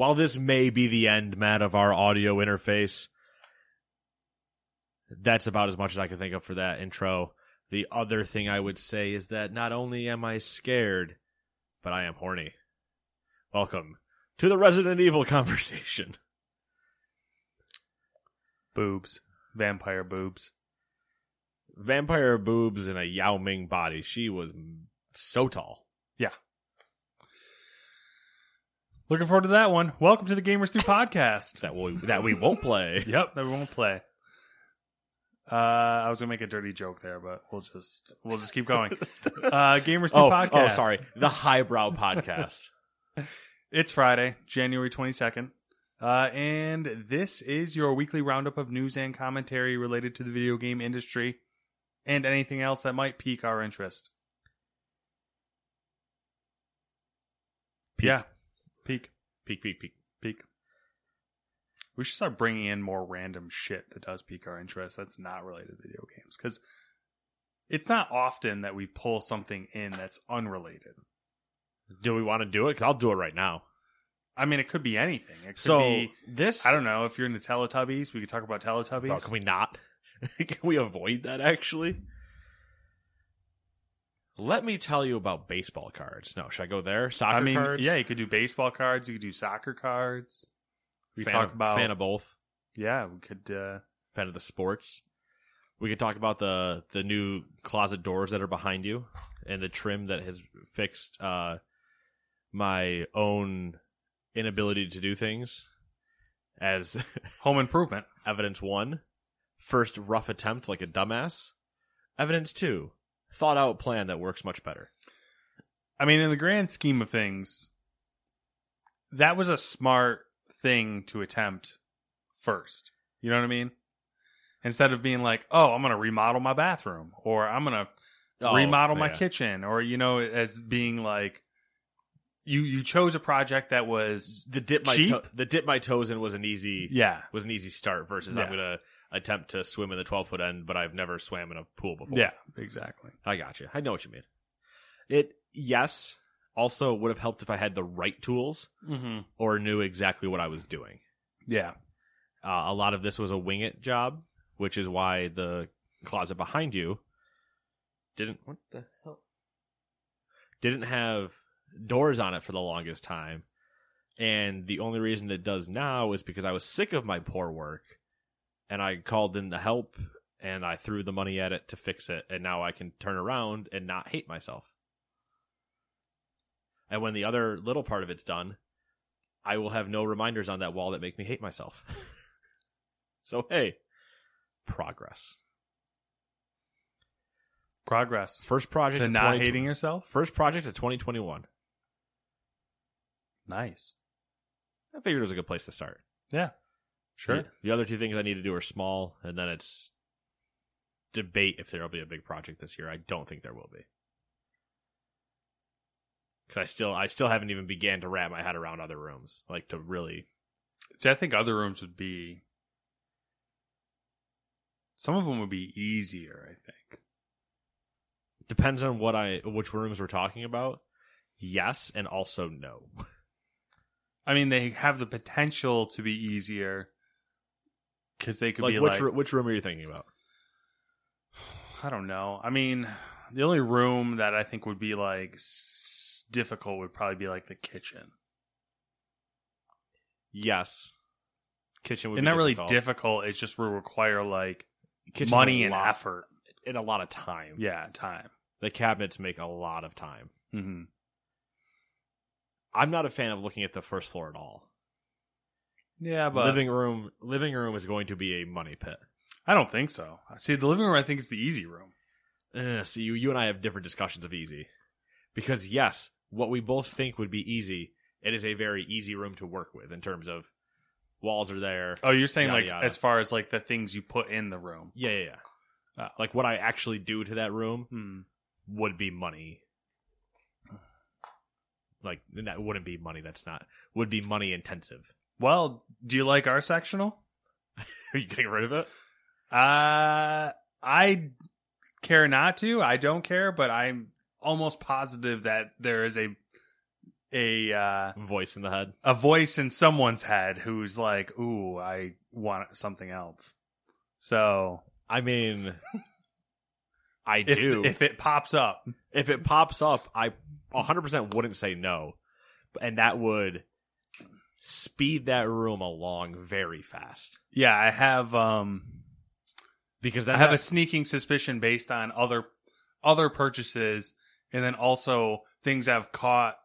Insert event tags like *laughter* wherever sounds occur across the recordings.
While this may be the end, Matt, of our audio interface, that's about as much as I can think of for that intro. The other thing I would say is that not only am I scared, but I am horny. Welcome to the Resident Evil *laughs* conversation. boobs, vampire boobs. Vampire boobs in a Yao Ming body. She was so tall. Yeah. Looking forward to that one. Welcome to the Gamers Do podcast. That we that we won't play. *laughs* Yep, that we won't play. Uh, I was gonna make a dirty joke there, but we'll just we'll just keep going. *laughs* Uh, Gamers Do Oh, podcast. oh, sorry. The highbrow podcast. *laughs* It's Friday, January 22nd. Uh, and this is your weekly roundup of news and commentary related to the video game industry and anything else that might pique our interest. Yeah. Peak. Peek, peek, peek. Peak. We should start bringing in more random shit that does pique our interest that's not related to video games. Because it's not often that we pull something in that's unrelated. Do we want to do it? Because I'll do it right now. I mean, it could be anything. It could So be this, I don't know if you're into Teletubbies. We could talk about Teletubbies. Oh, can we not? *laughs* can we avoid that? Actually, let me tell you about baseball cards. No, should I go there? Soccer I mean, cards. yeah, you could do baseball cards. You could do soccer cards. We fan talk of, about fan of both. yeah. We could uh, Fan of the sports. We could talk about the the new closet doors that are behind you and the trim that has fixed uh, my own inability to do things. As *laughs* home improvement. Evidence one, first rough attempt like a dumbass. Evidence two, thought out plan that works much better. I mean, in the grand scheme of things, that was a smart thing to attempt first. You know what I mean? Instead of being like, "Oh, I'm going to remodel my bathroom," or "I'm going to Oh, remodel my kitchen," or you know, as being like, you you chose a project that was The dip my cheap. the dip my toes in was an easy yeah, was an easy start versus I'm gonna attempt to swim in the twelve foot end, but I've never swam in a pool before. yeah, exactly. I got you. I know what you mean. It yes also would have helped if I had the right tools Mm-hmm. or knew exactly what I was doing. Yeah, Uh, a lot of this was a wing it job, which is why the closet behind you didn't what the hell didn't have doors on it for the longest time. And the only reason it does now is because I was sick of my poor work and I called in the help and I threw the money at it to fix it and now I can turn around and not hate myself. And when the other little part of it's done, I will have no reminders on that wall that make me hate myself. *laughs* so hey, progress. progress First project to not hating yourself. First project of 2021. Nice. I figured it was a good place to start. Yeah, sure. The, the other two things I need to do are small, and then it's debate if there'll be a big project this year. I don't think there will be. Because I still, I still haven't even began to wrap my head around other rooms, like to really. See, I think other rooms would be. Some of them would be easier. I think. Depends on what I, which rooms we're talking about. Yes, and also no. *laughs* I mean, they have the potential to be easier because they could like be which like which room are you thinking about? I don't know. I mean, the only room that I think would be like s- difficult would probably be like the kitchen. Yes. Kitchen would and be not really difficult. difficult. It's just will require like Kitchen's money and lot- effort. and a lot of time. Yeah, time. The cabinets make a lot of time. hmm I'm not a fan of looking at the first floor at all. Yeah, but living room living room is going to be a money pit. I don't think so. See, the living room I think is the easy room. Uh, see, you, you and I have different discussions of easy. Because, yes, what we both think would be easy, it is a very easy room to work with in terms of walls are there. Oh, you're saying Yada, like yada. as far as like the things you put in the room. Yeah, yeah, yeah. Ah. Like what I actually do to that room Hmm. would be money. Like, that wouldn't be money. That's not, would be money intensive. Well, do you like our sectional? *laughs* Are you getting rid of it? Uh, I care not to. I don't care, but I'm almost positive that there is a a uh, Voice in the head. a voice in someone's head who's like, "Ooh, I want something else." So I mean, I if do. if it pops up, if it pops up, I 100% wouldn't say no. And that would speed that room along very fast. yeah, I have um Because I have a sneaking suspicion based on other other purchases, and then also things I've caught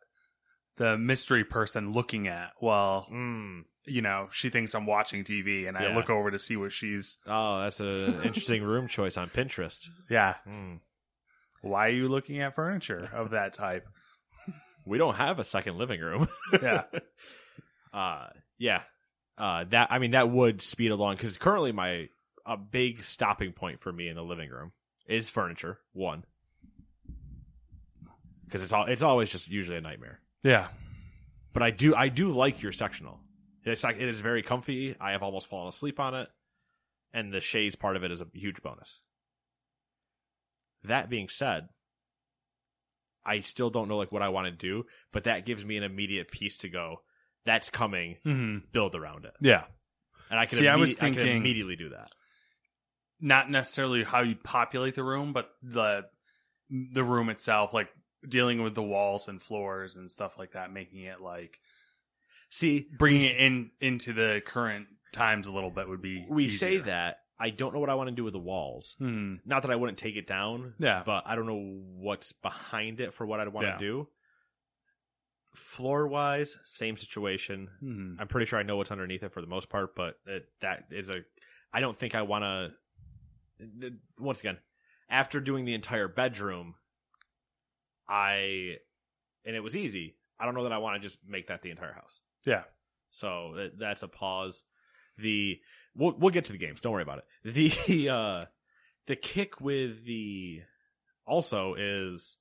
the mystery person looking at while Mm. you know she thinks I'm watching TV, and I look over to see what she's. Oh, that's an interesting room choice on Pinterest. Yeah, Mm. why are you looking at furniture of that type? We don't have a second living room. Yeah, *laughs* uh, yeah. Uh, that I mean that would speed along because currently my a big stopping point for me in the living room is furniture. One, because it's all it's always just usually a nightmare. yeah, but I do I do like your sectional. It's like it is very comfy. I have almost fallen asleep on it, and the shades part of it is a huge bonus. That being said, I still don't know like what I want to do, but that gives me an immediate piece to go. That's coming. hmm Build around it, yeah. and I can. See, I was immedi- I can thinking- immediately do that. Not necessarily how you populate the room, but the the room itself, like dealing with the walls and floors and stuff like that, making it like See, bringing it in into the current times a little bit would be. we say that. I don't know what I want to do with the walls. Hmm. Not that I wouldn't take it down. Yeah. But I don't know what's behind it for what I'd want Yeah. to do. Floor wise, same situation. Hmm. I'm pretty sure I know what's underneath it for the most part, but it, that is a. I don't think I want to. Once again, after doing the entire bedroom, I. And it was easy. I don't know that I want to just make that the entire house. Yeah. So that- that's a pause. The we'll we'll get to the games. Don't worry about it. The *laughs* uh the kick with the also is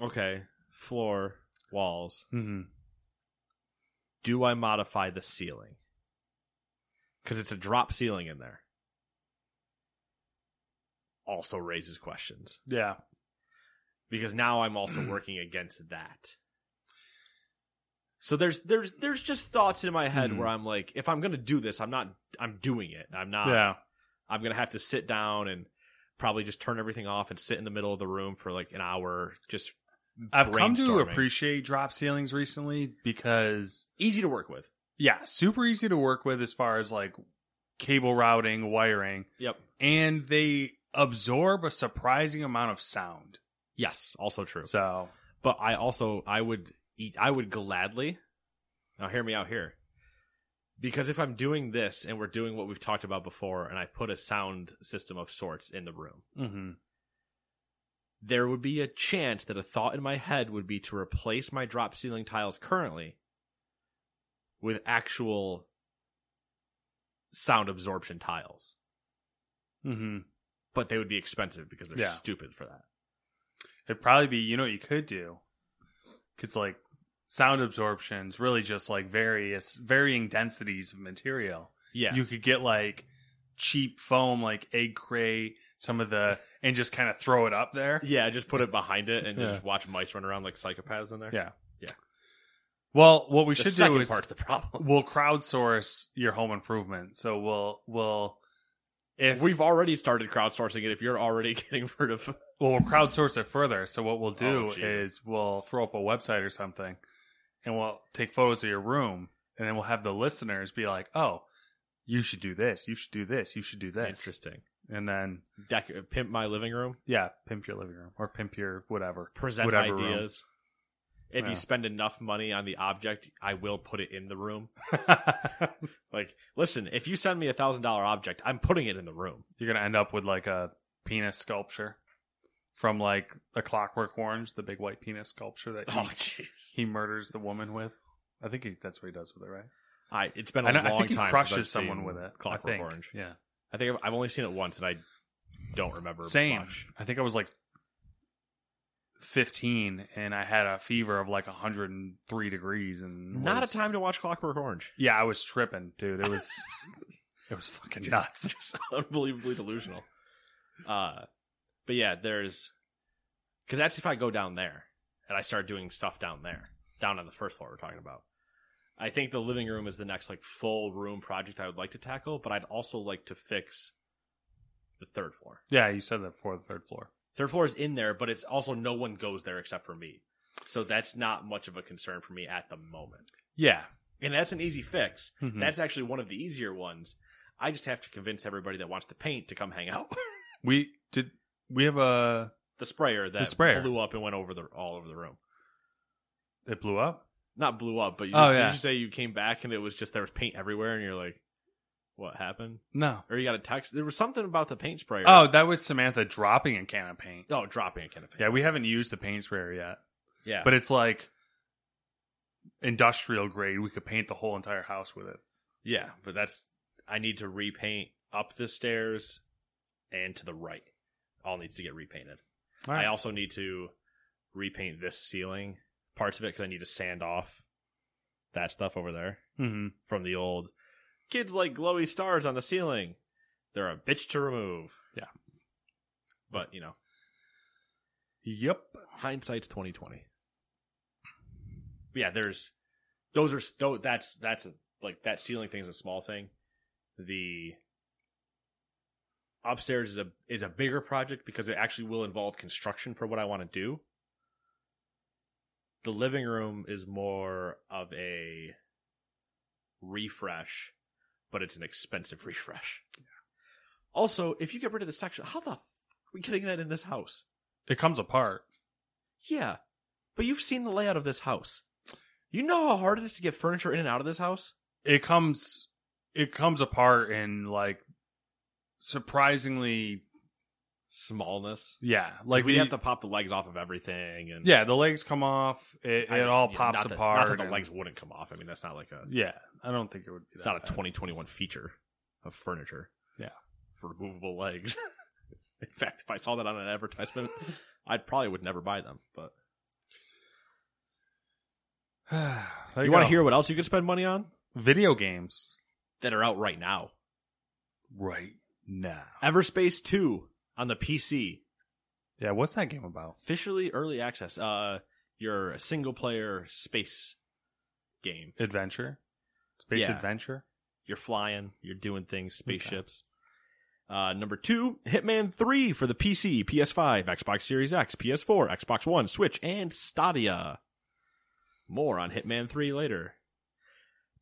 okay, floor, walls. hmm Do I modify the ceiling? Cuz it's a drop ceiling in there. Also raises questions Yeah. because now I'm also *clears throat* working against that. So there's there's there's just thoughts in my head Mhm. where I'm like, if I'm gonna do this, I'm not I'm doing it. I'm not. yeah. I'm gonna have to sit down and probably just turn everything off and sit in the middle of the room for like an hour. Just I've come to appreciate drop ceilings recently because easy to work with. yeah, super easy to work with as far as like cable routing, wiring, Yep. and they absorb a surprising amount of sound. Yes. Also true. So, But I also I would eat I would gladly now hear me out here. Because if I'm doing this and we're doing what we've talked about before and I put a sound system of sorts in the room, hmm there would be a chance that a thought in my head would be to replace my drop ceiling tiles currently with actual sound absorption tiles. hmm But they would be expensive because they're Yeah. stupid for that. it'd probably be you know what you could do because like sound absorption's really just like various varying densities of material. Yeah. You could get like cheap foam, like egg crate, some of the, *laughs* and just kind of throw it up there. yeah, just put it behind it and Yeah. just watch mice run around like psychopaths in there. Yeah. Yeah. Well, what we The should do is part's the problem. we'll crowdsource your home improvement. So we'll we'll if We've already started crowdsourcing it if you're already *laughs* getting rid of Well, we'll crowdsource it further. So what we'll oh, do Oh, is we'll throw up a website or something, and we'll take photos of your room, and then we'll have the listeners be like, "Oh, you should do this. You should do this. You should do this." Interesting. And then Dec- pimp my living room. yeah, pimp your living room or pimp your whatever. Present whatever room. ideas. If Yeah. you spend enough money on the object, I will put it in the room. *laughs* Like, listen, if you send me a thousand dollar object, I'm putting it in the room. You're gonna end up with like a penis sculpture from like a Clockwork Orange, the big white penis sculpture that *laughs* oh, he, Oh, he murders the woman with. I think he, that's what he does with it, right? I it's been a I, know, long I think he time. crushes someone with it. Clockwork Orange. Yeah. I think I've, I've only seen it once, and I don't remember Same. much. I think I was like 15 and I had a fever of like 103 degrees and Not was- a time to watch Clockwork Orange. Yeah, I was tripping, dude. It was *laughs* it was fucking nuts. *laughs* Just unbelievably delusional. Uh, but yeah, there's because that's if I go down there and I start doing stuff down there, down on the first floor we're talking about. I think the living room is the next like full room project I would like to tackle, but I'd also like to fix the third floor. Yeah, you said that before the third floor. Third floor is in there, but it's also no one goes there except for me. So that's not much of a concern for me at the moment. Yeah. And that's an easy fix. Mhm. That's actually one of the easier ones. I just have to convince everybody that wants to paint to come hang out. *laughs* We did we have a the sprayer that sprayer. blew up and went over the all over the room. it blew up? Not blew up, but you, Oh, did yeah. you say you came back and it was just there was paint everywhere and you're like, what happened? No. Or you got a text? There was something about the paint sprayer. Oh, that was Samantha dropping a can of paint. oh, dropping a can of paint. Yeah, we haven't used the paint sprayer yet. yeah. But it's like industrial grade. We could paint the whole entire house with it. yeah, but that's I need to repaint up the stairs and to the right. All needs to get repainted. Right. I also need to repaint this ceiling parts of it because I need to sand off that stuff over there. Mhm. from the old kids like glowy stars on the ceiling. They're a bitch to remove. Yeah. But, you know, Yep. hindsight's 2020. But yeah, there's those are tho- that's that's a, like that ceiling thing is a small thing. The upstairs is a is a bigger project because it actually will involve construction for what I want to do. The living room is more of a refresh, but it's an expensive *laughs* refresh. Also, if you get rid of the section, how the f- are we getting that in this house? It comes apart. Yeah, but you've seen the layout of this house. You know how hard it is to get furniture in and out of this house. It comes it comes apart in like surprisingly Smallness. yeah, Like we have to pop the legs off of everything, and Yeah, the legs come off. It, it just- all yeah, pops not that- apart. Not that the and- legs wouldn't come off. I mean, that's not like a. Yeah, I don't think it would be. It's not a 2021 feature of furniture. Yeah. For removable legs. *laughs* in fact, if I saw that on an advertisement, *laughs* I probably would never buy them. But *sighs* There you, want to hear what else you could spend money on video games that are out right now? right now? Everspace 2 on the PC. Yeah, what's that game about? Officially early access. Uh, your single player space game. Adventure, space Yeah. adventure. You're flying, you're doing things, spaceships. Uh, number two, Hitman 3 for the PC, PS5, Xbox Series X, PS4, Xbox One, Switch, and Stadia. More on Hitman 3 later.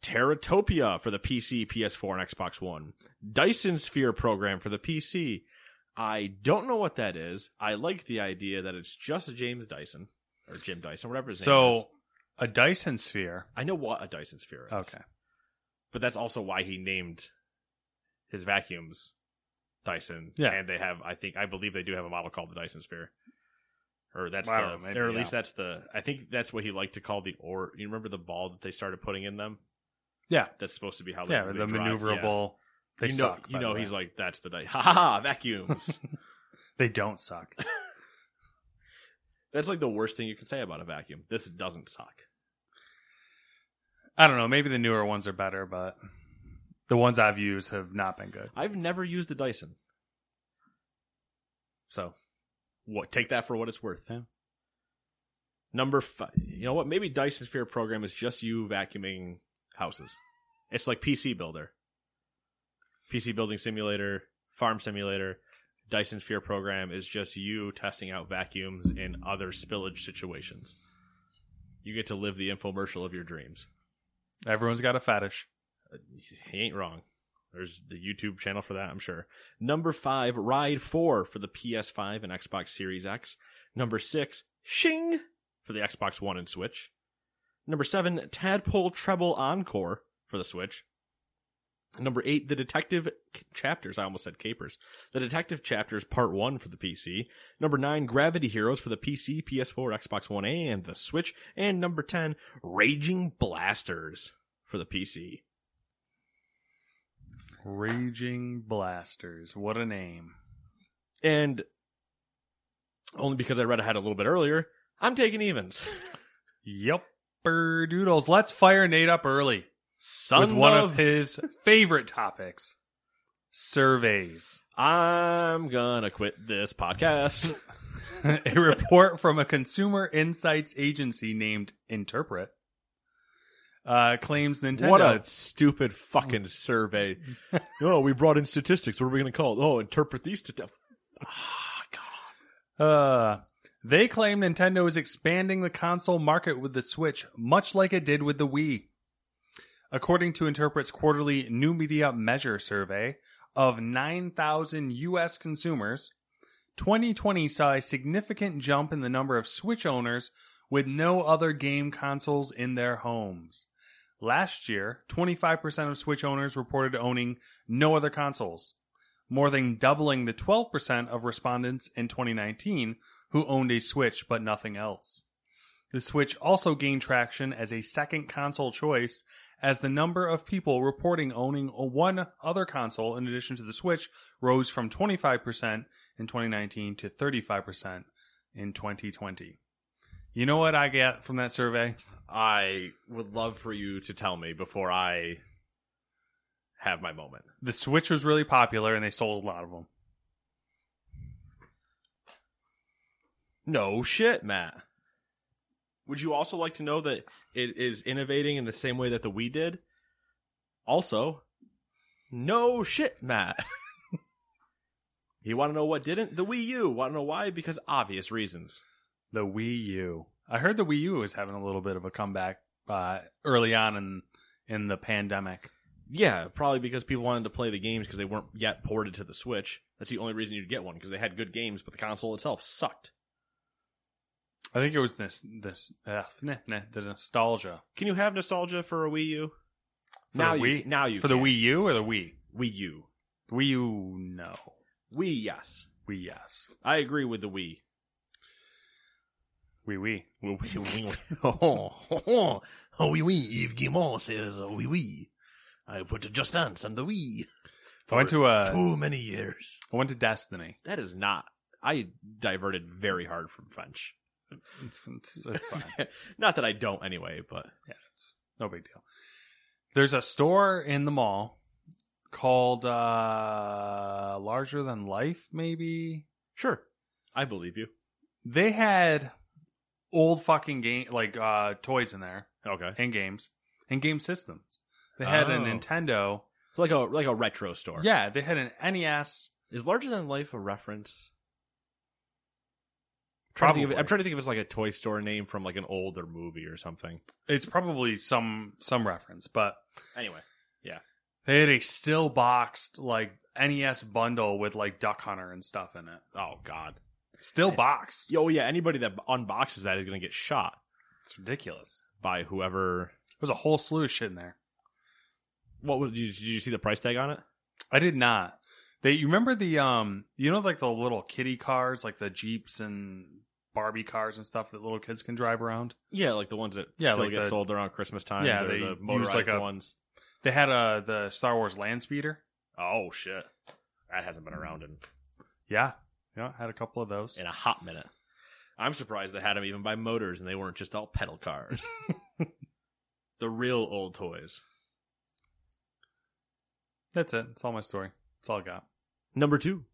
Terratopia for the PC, PS4, and Xbox One. Dyson Sphere program for the PC. I don't know what that is. I like the idea that it's just James Dyson, or Jim Dyson, whatever his name is. So, a Dyson sphere. I know what a Dyson Sphere is. Okay. But that's also why he named his vacuums Dyson. Yeah. And they have, I think, I believe they do have a model called the Dyson Sphere. Or that's I the, maybe, or at yeah. least that's the, I think that's what he liked to call the, or, you remember the ball that they started putting in them? Yeah, That's supposed to be how they, yeah, the drive. maneuverable. Yeah. They you know, suck. you by the know, way. he's like, that's the Dyson. *laughs* Ha ha ha, vacuums. *laughs* they don't suck. *laughs* that's like the worst thing you can say about a vacuum. This doesn't suck. I don't know. Maybe the newer ones are better, but the ones I've used have not been good. I've never used a Dyson. So, what? Take that for what it's worth. Yeah. Number five. You know what? Maybe Dyson Sphere program is just you vacuuming houses. It's like PC Builder, PC Building Simulator, Farm Simulator, Dyson Sphere program is just you testing out vacuums in other spillage situations. You get to live the infomercial of your dreams. Everyone's got a fetish. Uh, he ain't wrong. There's the YouTube channel for that, I'm sure. Number five, Ride 4 for the PS5 and Xbox Series X. Number six, Shing for the Xbox One and Switch. Number seven, Tadpole Treble Encore for the Switch. Number eight, the Detective Chapters. I almost said Capers. The Detective Chapters Part 1 for the PC. Number nine, Gravity Heroes for the PC, PS4, Xbox One, and the Switch. And number 10, Raging Blasters for the PC. Raging Blasters. What a name. And only because I read ahead a little bit earlier, I'm taking evens. *laughs* yep. doodles. Let's fire Nate up early Son with one of his favorite topics surveys. I'm gonna quit this podcast. *laughs* a report from a consumer insights agency named Interpret uh, claims Nintendo. What a stupid fucking survey. *laughs* oh, we brought in statistics. What are we gonna call it? Oh, interpret these statistics. Ah, God. Uh, they claim Nintendo is expanding the console market with the Switch, much like it did with the Wii. According to Interpret's quarterly New Media Measure survey of 9,000 U.S. consumers, 2020 saw a significant jump in the number of Switch owners with no other game consoles in their homes. Last year, 25% of Switch owners reported owning no other consoles, more than doubling the 12% of respondents in 2019 who owned a Switch but nothing else. The Switch also gained traction as a second console choice as the number of people reporting owning one other console in addition to the Switch rose from 25% in 2019 to 35% in 2020. You know what I get from that survey? I would love for you to tell me before I have my moment. The Switch was really popular and they sold a lot of them. No shit, Matt. Would you also like to know that it is innovating in the same way that the Wii did? Also, no shit, Matt. *laughs* you want to know what didn't? The Wii U. Want to know why? Because obvious reasons. The Wii U. I heard the Wii U was having a little bit of a comeback uh, early on in in the pandemic. Yeah, probably because people wanted to play the games because they weren't yet ported to the Switch. That's the only reason you'd get one because they had good games, but the console itself sucked. I think it was this this uh, nah, nah, the nostalgia Can you have nostalgia for a Wii U? For now the you Wii? can- now you for the can. Wii U or the Wii. Wii U. Wii U, no. Wii, yes. Wii, yes. I agree with the Wii. Wii, Wii. *laughs* Wii, Wii, *laughs* Wii. oh, oh, oh, oui, oui. Yves Guillemot says, oh, oui, oui. I put Just Dance on the Wii. I went to uh, too many years. I went to Destiny. That is not. I diverted very hard from French. It's, it's fine. *laughs* not that I don't anyway, but Yeah, it's no big deal. There's a store in the mall called uh Larger Than Life, maybe. sure. I believe you. They had old fucking game like uh toys in there Okay. and games and game systems. They had a Oh. Nintendo. It's like a like a retro store. Yeah, they had an NES. Is Larger Than Life a reference? Trying to think of. I'm trying to think if it's like a toy store name from like an older movie or something. It's probably some some reference, but Anyway, yeah. they had a still boxed like NES bundle with like Duck Hunter and stuff in it. oh god. Still boxed. Oh yeah, anybody that unboxes that is going to get shot It's ridiculous. by whoever. There's a whole slew of shit in there. What was? Did you, did you see the price tag on it? I did not. They you remember the um you know like the little kitty cars like the Jeeps and Barbie cars and stuff that little kids can drive around. Yeah, like the ones that Yeah, still like get the- sold around Christmas time. Yeah, they the motorized like, a- ones. They had uh the Star Wars land speeder. Oh shit, that hasn't been around in Yeah, yeah, had a couple of those. in a hot minute. I'm surprised they had them even by motors and they weren't just all pedal cars. *laughs* the real old toys. That's it. That's all my story. That's all I got. Number two.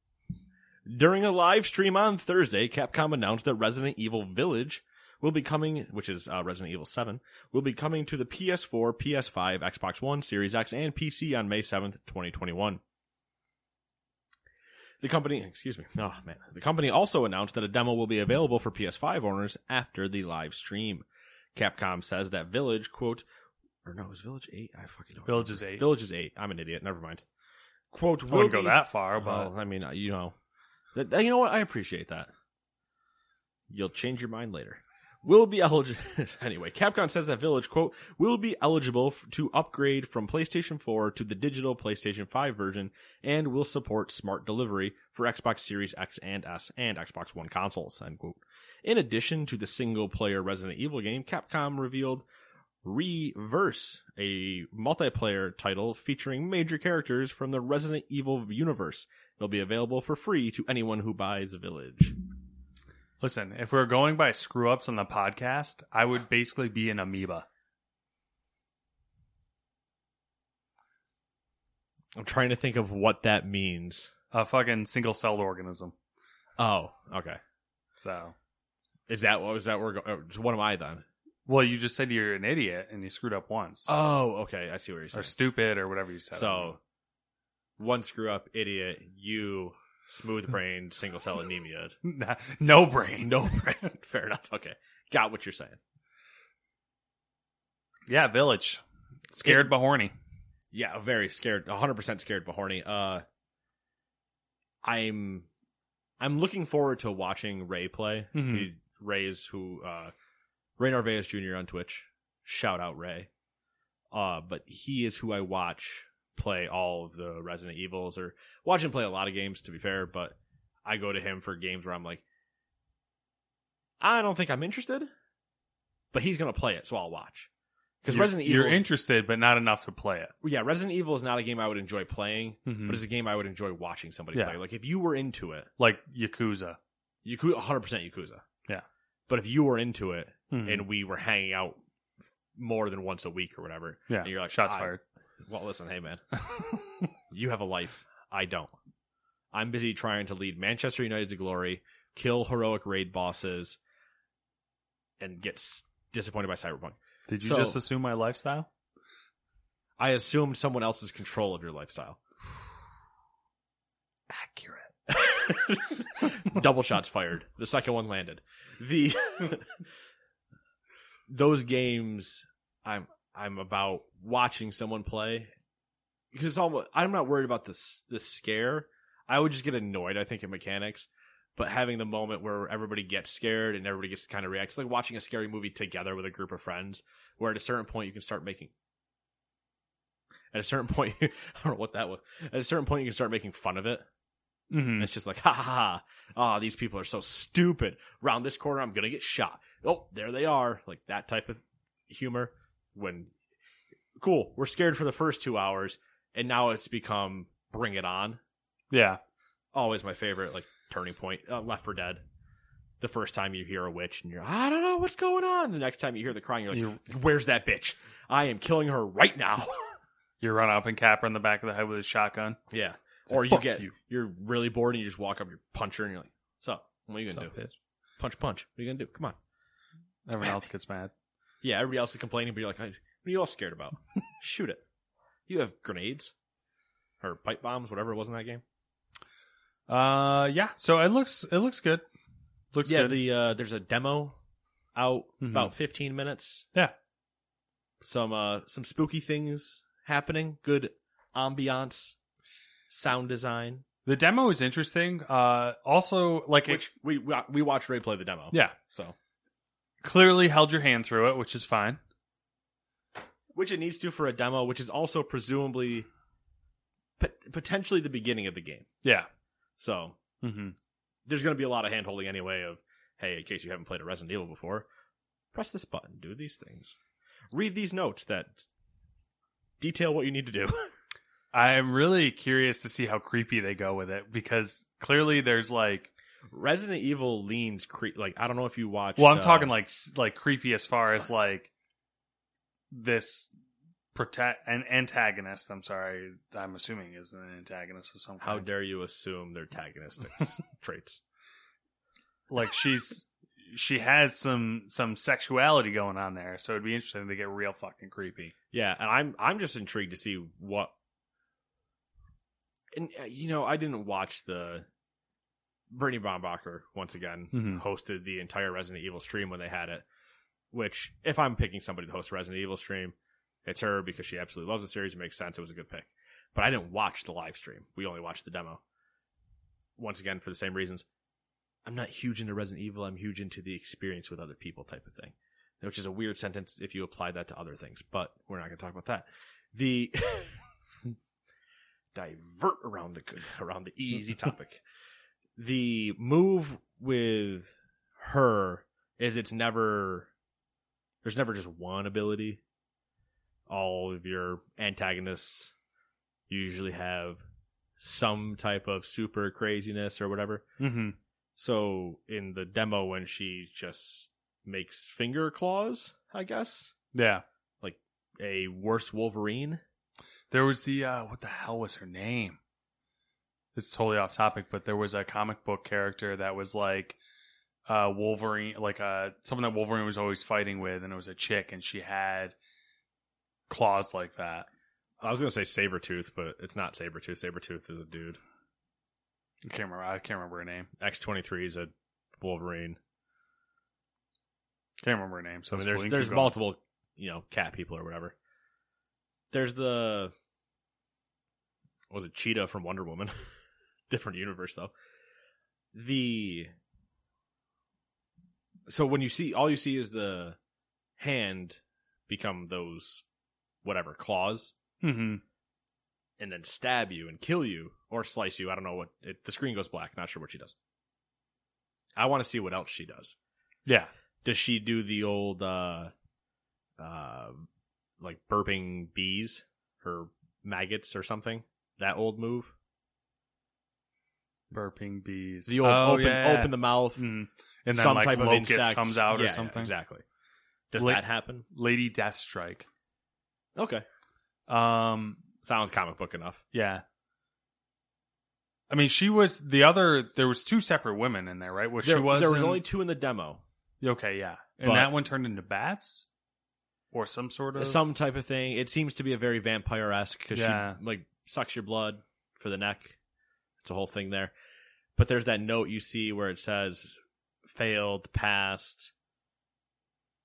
During a live stream on Thursday, Capcom announced that Resident Evil Village will be coming, which is uh, Resident Evil 7, will be coming to the PS4, PS5, Xbox One, Series X, and PC on May 7th, 2021. The company, excuse me, oh man, the company also announced that a demo will be available for PS5 owners after the live stream. Capcom says that Village, quote, or no, is Village 8? I fucking don't Village remember. is 8. Village is 8. I'm an idiot. Never mind. Quote, I wouldn't go be- that far, but Well, I mean, uh, you know, that, you know what? I appreciate that. You'll change your mind later. Will be eligible. *laughs* anyway, Capcom says that Village, quote, will be eligible to upgrade from PlayStation 4 to the digital PlayStation 5 version and will support smart delivery for Xbox Series X and S and Xbox One consoles, end quote. In addition to the single player Resident Evil game, Capcom revealed Re:Verse, a multiplayer title featuring major characters from the Resident Evil universe. It'll be available for free to anyone who buys a Village. listen, if we are going by screw ups on the podcast, I would basically be an amoeba. I'm trying to think of what that means. A fucking single celled organism. Oh, okay. So, Is that what is that where? Go- oh, what am I then? well, you just said you're an idiot and you screwed up once. Oh, okay. I see what you're saying. or stupid or whatever you said. So, one screw up, idiot. You, smooth brain, single cell anemia. *laughs* no brain. No brain. *laughs* Fair enough. Okay, got what you're saying. Yeah, village. Scared but horny. Yeah, very scared. 100% scared but horny. Uh I'm I'm looking forward to watching Ray play. Mhm. He, Ray's who uh Ray Narvaez Jr. on Twitch. Shout out Ray. Uh but he is who I watch play all of the Resident Evils or watch him play a lot of games to be fair, but I go to him for games where I'm like I don't think I'm interested, but he's going to play it so I'll watch. Cuz Resident Evil You're interested, but not enough to play it. yeah, Resident Evil is not a game I would enjoy playing, Mhm. but it's a game I would enjoy watching somebody Yeah. play. Like if you were into it, Like Yakuza. Yakuza, 100% Yakuza. Yeah. But if you were into it Mhm. and we were hanging out more than once a week or whatever, yeah, and you're like, shots fired. Well, listen, hey man, you have a life. I don't. I'm busy trying to lead Manchester United to glory, kill heroic raid bosses, and get s- disappointed by Cyberpunk. Did you So- just assume my lifestyle? I assumed someone else's control of your lifestyle. *sighs* Accurate. *laughs* Double shots fired. The second one landed. The *laughs* *laughs* those games I'm I'm about watching someone play because it's almost I'm not worried about this this scare. I would just get annoyed. I think in mechanics, but having the moment where everybody gets scared and everybody gets to kind of react, it's like watching a scary movie together with a group of friends. Where at a certain point you can start making at a certain *laughs* point, I don't know what that was. At a certain point, you can start making fun of it. Mm-hmm. It's just like, ha ha ha. Ah, these people are so stupid. Round this corner, I'm going to get shot. Oh, there they are. Like that type of humor. When, cool, we're scared for the first two hours, and now it's become bring it on. Yeah. Always my favorite, like, turning point. Uh, Left 4 Dead. The first time you hear a witch, and you're, I don't know what's going on. The next time you hear the crying, you're like, You- where's that bitch? I am killing her right now. *laughs* You run up and cap her in the back of the head with a shotgun. Yeah. like, or you get you." are really bored and you just walk up, you punch her, and you're like, "What's up? What are you gonna Son do? bitch. Punch, punch. What are you gonna do? Come on." Everyone else gets mad. Yeah, everybody else is complaining, but you're like, "What are you all scared about? *laughs* Shoot it. You have grenades or pipe bombs, whatever it was in that game. Uh, yeah. So it looks it looks good. Looks yeah, good. the uh, there's a demo out Mhm. about 15 minutes. yeah. Some uh, some spooky things happening. Good ambiance, sound design. The demo is interesting. Uh, also like Which we we we watched Ray play the demo. yeah So clearly held your hand through it, which is fine. which it needs to for a demo, which is also presumably pot- potentially the beginning of the game. Yeah. So Mm-hmm. there's going to be a lot of hand holding anyway. Of hey, in case you haven't played a Resident Evil before, press this button, do these things, read these notes that detail what you need to do. *laughs* I'm really curious to see how creepy they go with it because clearly there's like Resident Evil leans cre- like I don't know if you watch. well, I'm uh, talking like like creepy as far as like this protect an antagonist. I'm sorry, I'm assuming is an antagonist of some kind. How dare you assume they're antagonistic *laughs* traits? like she's she has some some sexuality going on there, so it'd be interesting to get real fucking creepy. Yeah, and I'm I'm just intrigued to see what and uh, you know, I didn't watch the Brittney Brombacher once again Mhm. hosted the entire Resident Evil stream when they had it. Which, if I'm picking somebody to host a Resident Evil stream, it's her because she absolutely loves the series. It makes sense. It was a good pick. But I didn't watch the live stream. We only watched the demo. Once again, for the same reasons. I'm not huge into Resident Evil. I'm huge into the experience with other people type of thing, which is a weird sentence if you apply that to other things. But we're not going to talk about that. The *laughs* divert around the around the easy *laughs* topic. The move with her is it's never there's never just one ability. All of your antagonists usually have some type of super craziness or whatever. Mm-hmm. So in the demo, when she just makes finger claws, I guess, Yeah. like a worse Wolverine. There was the uh what the hell was her name? It's totally off topic, but there was a comic book character that was like uh Wolverine like uh someone that Wolverine was always fighting with and it was a chick and she had claws like that. I was gonna say Sabretooth, but it's not Sabretooth. Sabretooth is a dude. I can't remember I can't remember her name. X twenty three is a Wolverine. Can't remember her name. So I mean, there's cool. You can there's going. multiple, you know, cat people or whatever. There's the what was it Cheetah from Wonder Woman, *laughs* different universe though. The so when you see all you see is the hand become those whatever claws Mhm. and then stab you and kill you or slice you. I don't know what it, the screen goes black. Not sure what she does. I want to see what else she does Yeah. does she do the old uh uh like burping bees or maggots or something that old move Burping bees. the old oh, open yeah. open the mouth Mhm. and then some like type of insect comes out Yeah, or yeah, something. exactly does Like- that happen Lady Deathstrike. okay Um sounds comic book enough Yeah. I mean, she was the other. There was two separate women in there, right? Well, there, she was. there was in- only two in the demo okay, yeah, and But- that one turned into bats or some sort of some type of thing it seems to be a very vampire-esque because Yeah. she like sucks your blood for the neck it's a whole thing there but there's that note you see where it says failed passed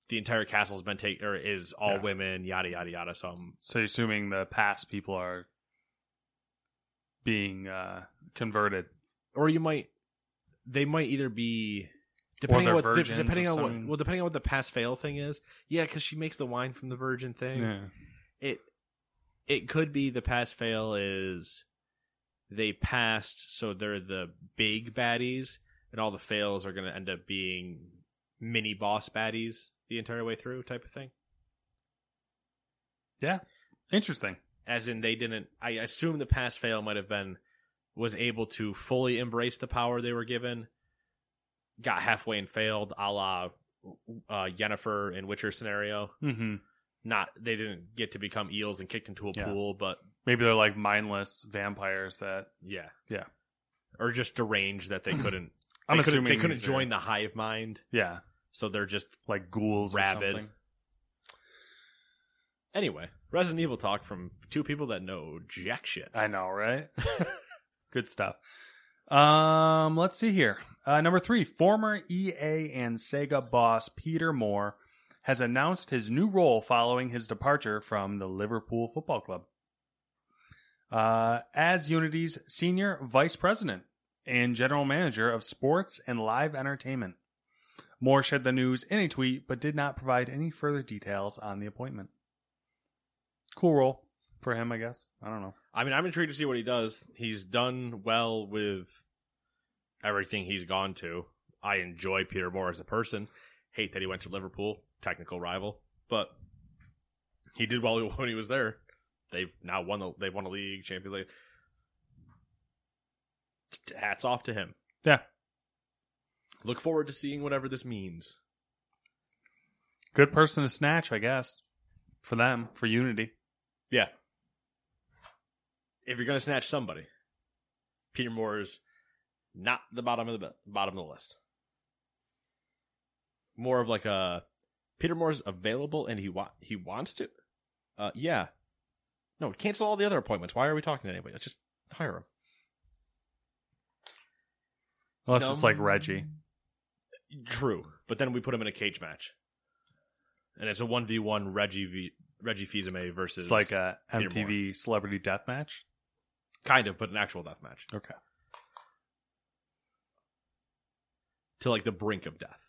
the entire castle's been taken or is all Yeah. women yada yada yada so I'm, So, assuming the past people are being uh, converted. or you might they might either be depending on what de- depending on what well depending on what the pass fail thing is yeah because she makes the wine from the virgin thing Yeah. it it could be the pass fail is they passed so they're the big baddies and all the fails are going to end up being mini boss baddies the entire way through type of thing Yeah. Interesting. as in they didn't i assume the pass fail might have been was able to fully embrace the power they were given got halfway and failed a la uh, Yennefer in Witcher scenario. hmm Not they didn't get to become eels and kicked into a Yeah. pool, but Maybe they're like mindless vampires that. Yeah, Yeah. or just deranged that they *clears throat* couldn't. I'm couldn't, assuming they couldn't these are- join the hive mind, Yeah. so they're just Like ghouls Rabid. or something. anyway. Resident Evil talk from two people that know jack shit. I know, right? *laughs* Good stuff. Um, let's see here. Uh, number three, former EA and Sega boss Peter Moore has announced his new role following his departure from the Liverpool Football Club. Uh, as Unity's senior vice president and general manager of sports and live entertainment. Moore shared the news in a tweet, but did not provide any further details on the appointment. Cool role for him, I guess. I don't know. I mean, I'm intrigued to see what he does. He's done well with everything he's gone to. I enjoy Peter Moore as a person. Hate that he went to Liverpool, technical rival, but he did well *laughs* when he was there. They've now won the they've won a league, Champions League. Hats off to him. Yeah. Look forward to seeing whatever this means. Good person to snatch, I guess, for them, for Unity. Yeah. If you're gonna snatch somebody, Peter Moore's not the bottom of the bottom of the list. More of like a Peter Moore's available and he wa- he wants to. Uh, yeah. No, cancel all the other appointments. Why are we talking to anybody? Let's just hire him. Unless it's like Reggie. True, but then we put him in a cage match, and it's a one v one Reggie v Reggie Fils-Aimé versus it's like a Peter MTV Moore. Celebrity Death Match, kind of, but an actual death match. Okay, to like the brink of death.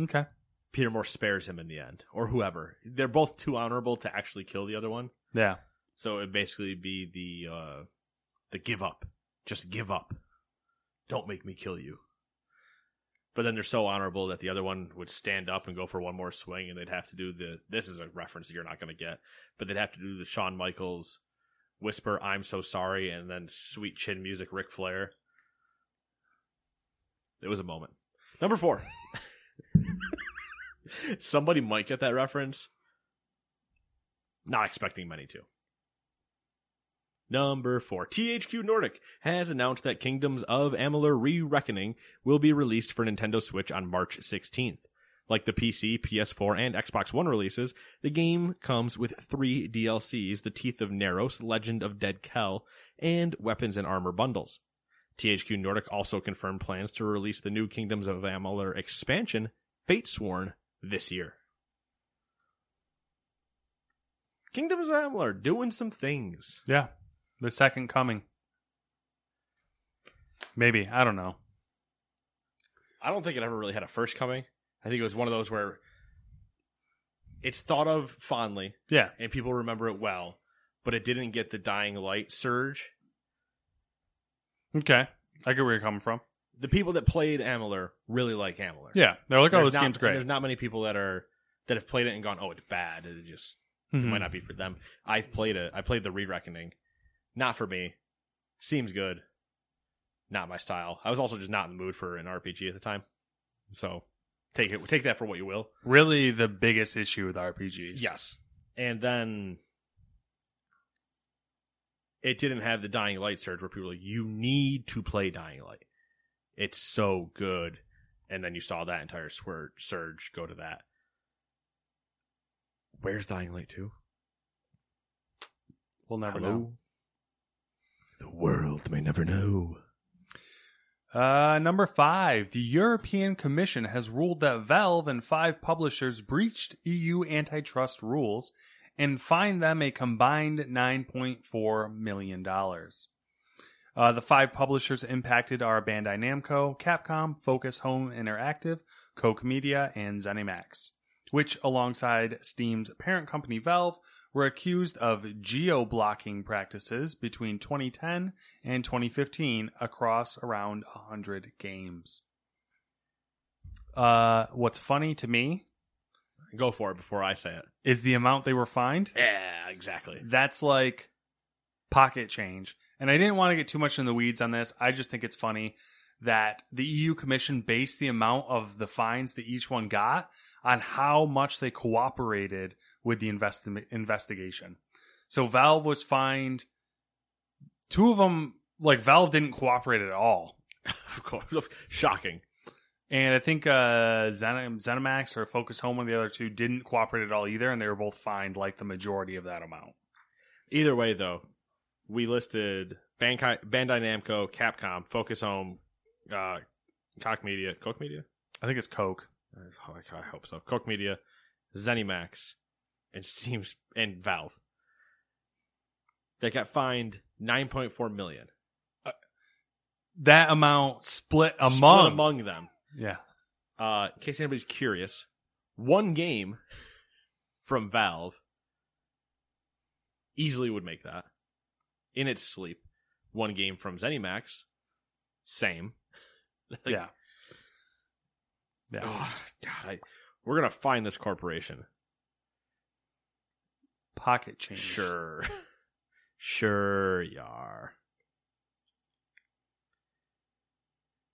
Okay. Peter Moore spares him in the end, or whoever. They're both too honorable to actually kill the other one, Yeah. so it'd basically be the uh the give up. Just give up. Don't make me kill you. But then they're so honorable that the other one would stand up and go for one more swing, and they'd have to do the. This is a reference that you're not going to get, but they'd have to do the Shawn Michaels whisper, "I'm so sorry," and then sweet chin music, Ric Flair. It was a moment. Number four. Somebody might get that reference. Not expecting many to. Number four. THQ Nordic has announced that Kingdoms of Amalur Re-Reckoning will be released for Nintendo Switch on March 16th. Like the PC, PS4, and Xbox One releases, the game comes with three DLCs, The Teeth of Naros, Legend of Dead Kel, and Weapons and Armor bundles. THQ Nordic also confirmed plans to release the new Kingdoms of Amalur expansion, Fatesworn, this year. Kingdoms of Amalur doing some things. Yeah. The second coming. Maybe. I don't know. I don't think it ever really had a first coming. I think it was one of those where it's thought of fondly Yeah. and people remember it well, but it didn't get the dying light surge. Okay. I get where you're coming from. The people that played Amalur really like Amalur. Yeah. They're like, oh, There's this not- game's great. There's not many people that are that have played it and gone, "Oh, it's bad." It just it Mhm. might not be for them. I've played it. I played the Re-Reckoning. Not for me. Seems good. Not my style. I was also just not in the mood for an RPG at the time. So take it take that for what you will. Really, the biggest issue with RPGs. Yes. And then it didn't have the Dying Light surge where people were like, you need to play Dying Light. It's so good. And then you saw that entire swir- surge go to that. Where's Dying Light 2? We'll never Hello? know. The world may never know. Uh, number five, the European Commission has ruled that Valve and five publishers breached EU antitrust rules and fined them a combined $9.4 million. Uh, the five publishers impacted are Bandai Namco, Capcom, Focus Home Interactive, Koch Media, and ZeniMax, which, alongside Steam's parent company Valve, were accused of geo blocking practices between 2010 and 2015 across around 100 games. Uh, what's funny to me Go for it before I say it. is the amount they were fined. Yeah, exactly. That's like pocket change. And I didn't want to get too much in the weeds on this. I just think it's funny that the EU Commission based the amount of the fines that each one got on how much they cooperated with the invest- investigation. So Valve was fined. Two of them, like Valve didn't cooperate at all. *laughs* Of course. Shocking. And I think uh, Zen- ZeniMax or Focus Home, one of the other two, didn't cooperate at all either, and they were both fined like the majority of that amount. Either way, though, we listed Bandai, Bandai Namco, Capcom, Focus Home, uh, Koch Media, Koch Media. I think it's Coke. I I hope so. Koch Media, ZeniMax, and *laughs* Steam's and Valve. They got fined nine point four million That amount split among, Split among them. yeah. Uh, in case anybody's curious, one game *laughs* from Valve easily would make that in its sleep. One game from ZeniMax, same. *laughs* Like, yeah. Yeah. Oh, God, I, we're gonna find this corporation. Pocket change. Sure, *laughs* sure, you are.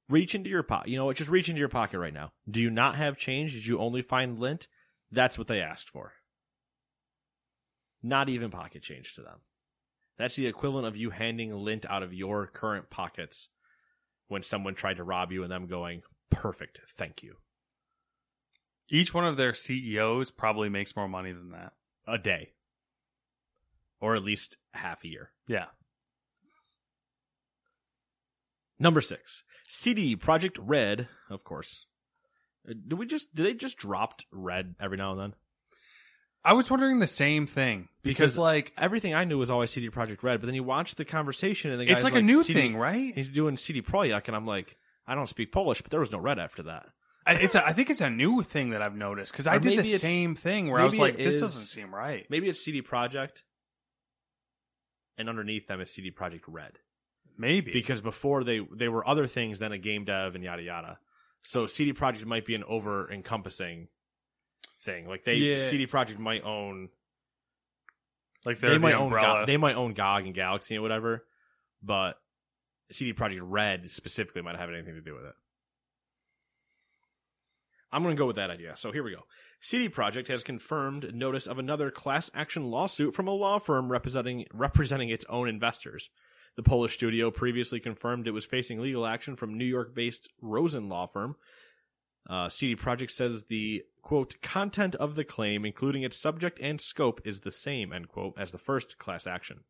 Reach into your pocket. You know what? Just reach into your pocket right now. Do you not have change? Did you only find lint? That's what they asked for. Not even pocket change to them. That's the equivalent of you handing lint out of your current pockets when someone tried to rob you and them going, perfect, thank you. Each one of their CEOs probably makes more money than that. A day. Or at least half a year. Yeah. Number six, CD Projekt Red. Of course. Uh, Do we just? Do they just dropped Red every now and then? I was wondering the same thing because, Because like, Everything I knew was always CD Projekt Red, but then you watch the conversation and the guy's it's like, a new CD thing, right? He's doing CD Projekt, and I'm like, I don't speak Polish, but there was no Red after that. I- It's a, I think it's a new thing that I've noticed because I did the same thing where I was like, this is- doesn't seem right. Maybe it's CD Projekt, and underneath them is CD Projekt Red. Maybe because before they they were other things than a game dev and yada yada. So CD Projekt might be an over encompassing thing. Like they Yeah. CD Projekt might own like they they're might the own they might own GOG and Galaxy and whatever, but CD Projekt Red specifically might have anything to do with it. I'm going to go with that idea. So here we go. CD Projekt has confirmed notice of another class action lawsuit from a law firm representing representing its own investors. The Polish studio previously confirmed it was facing legal action from New York-based Rosen law firm. Uh, CD Projekt says the quote content of the claim, including its subject and scope, is the same end quote as the first class action.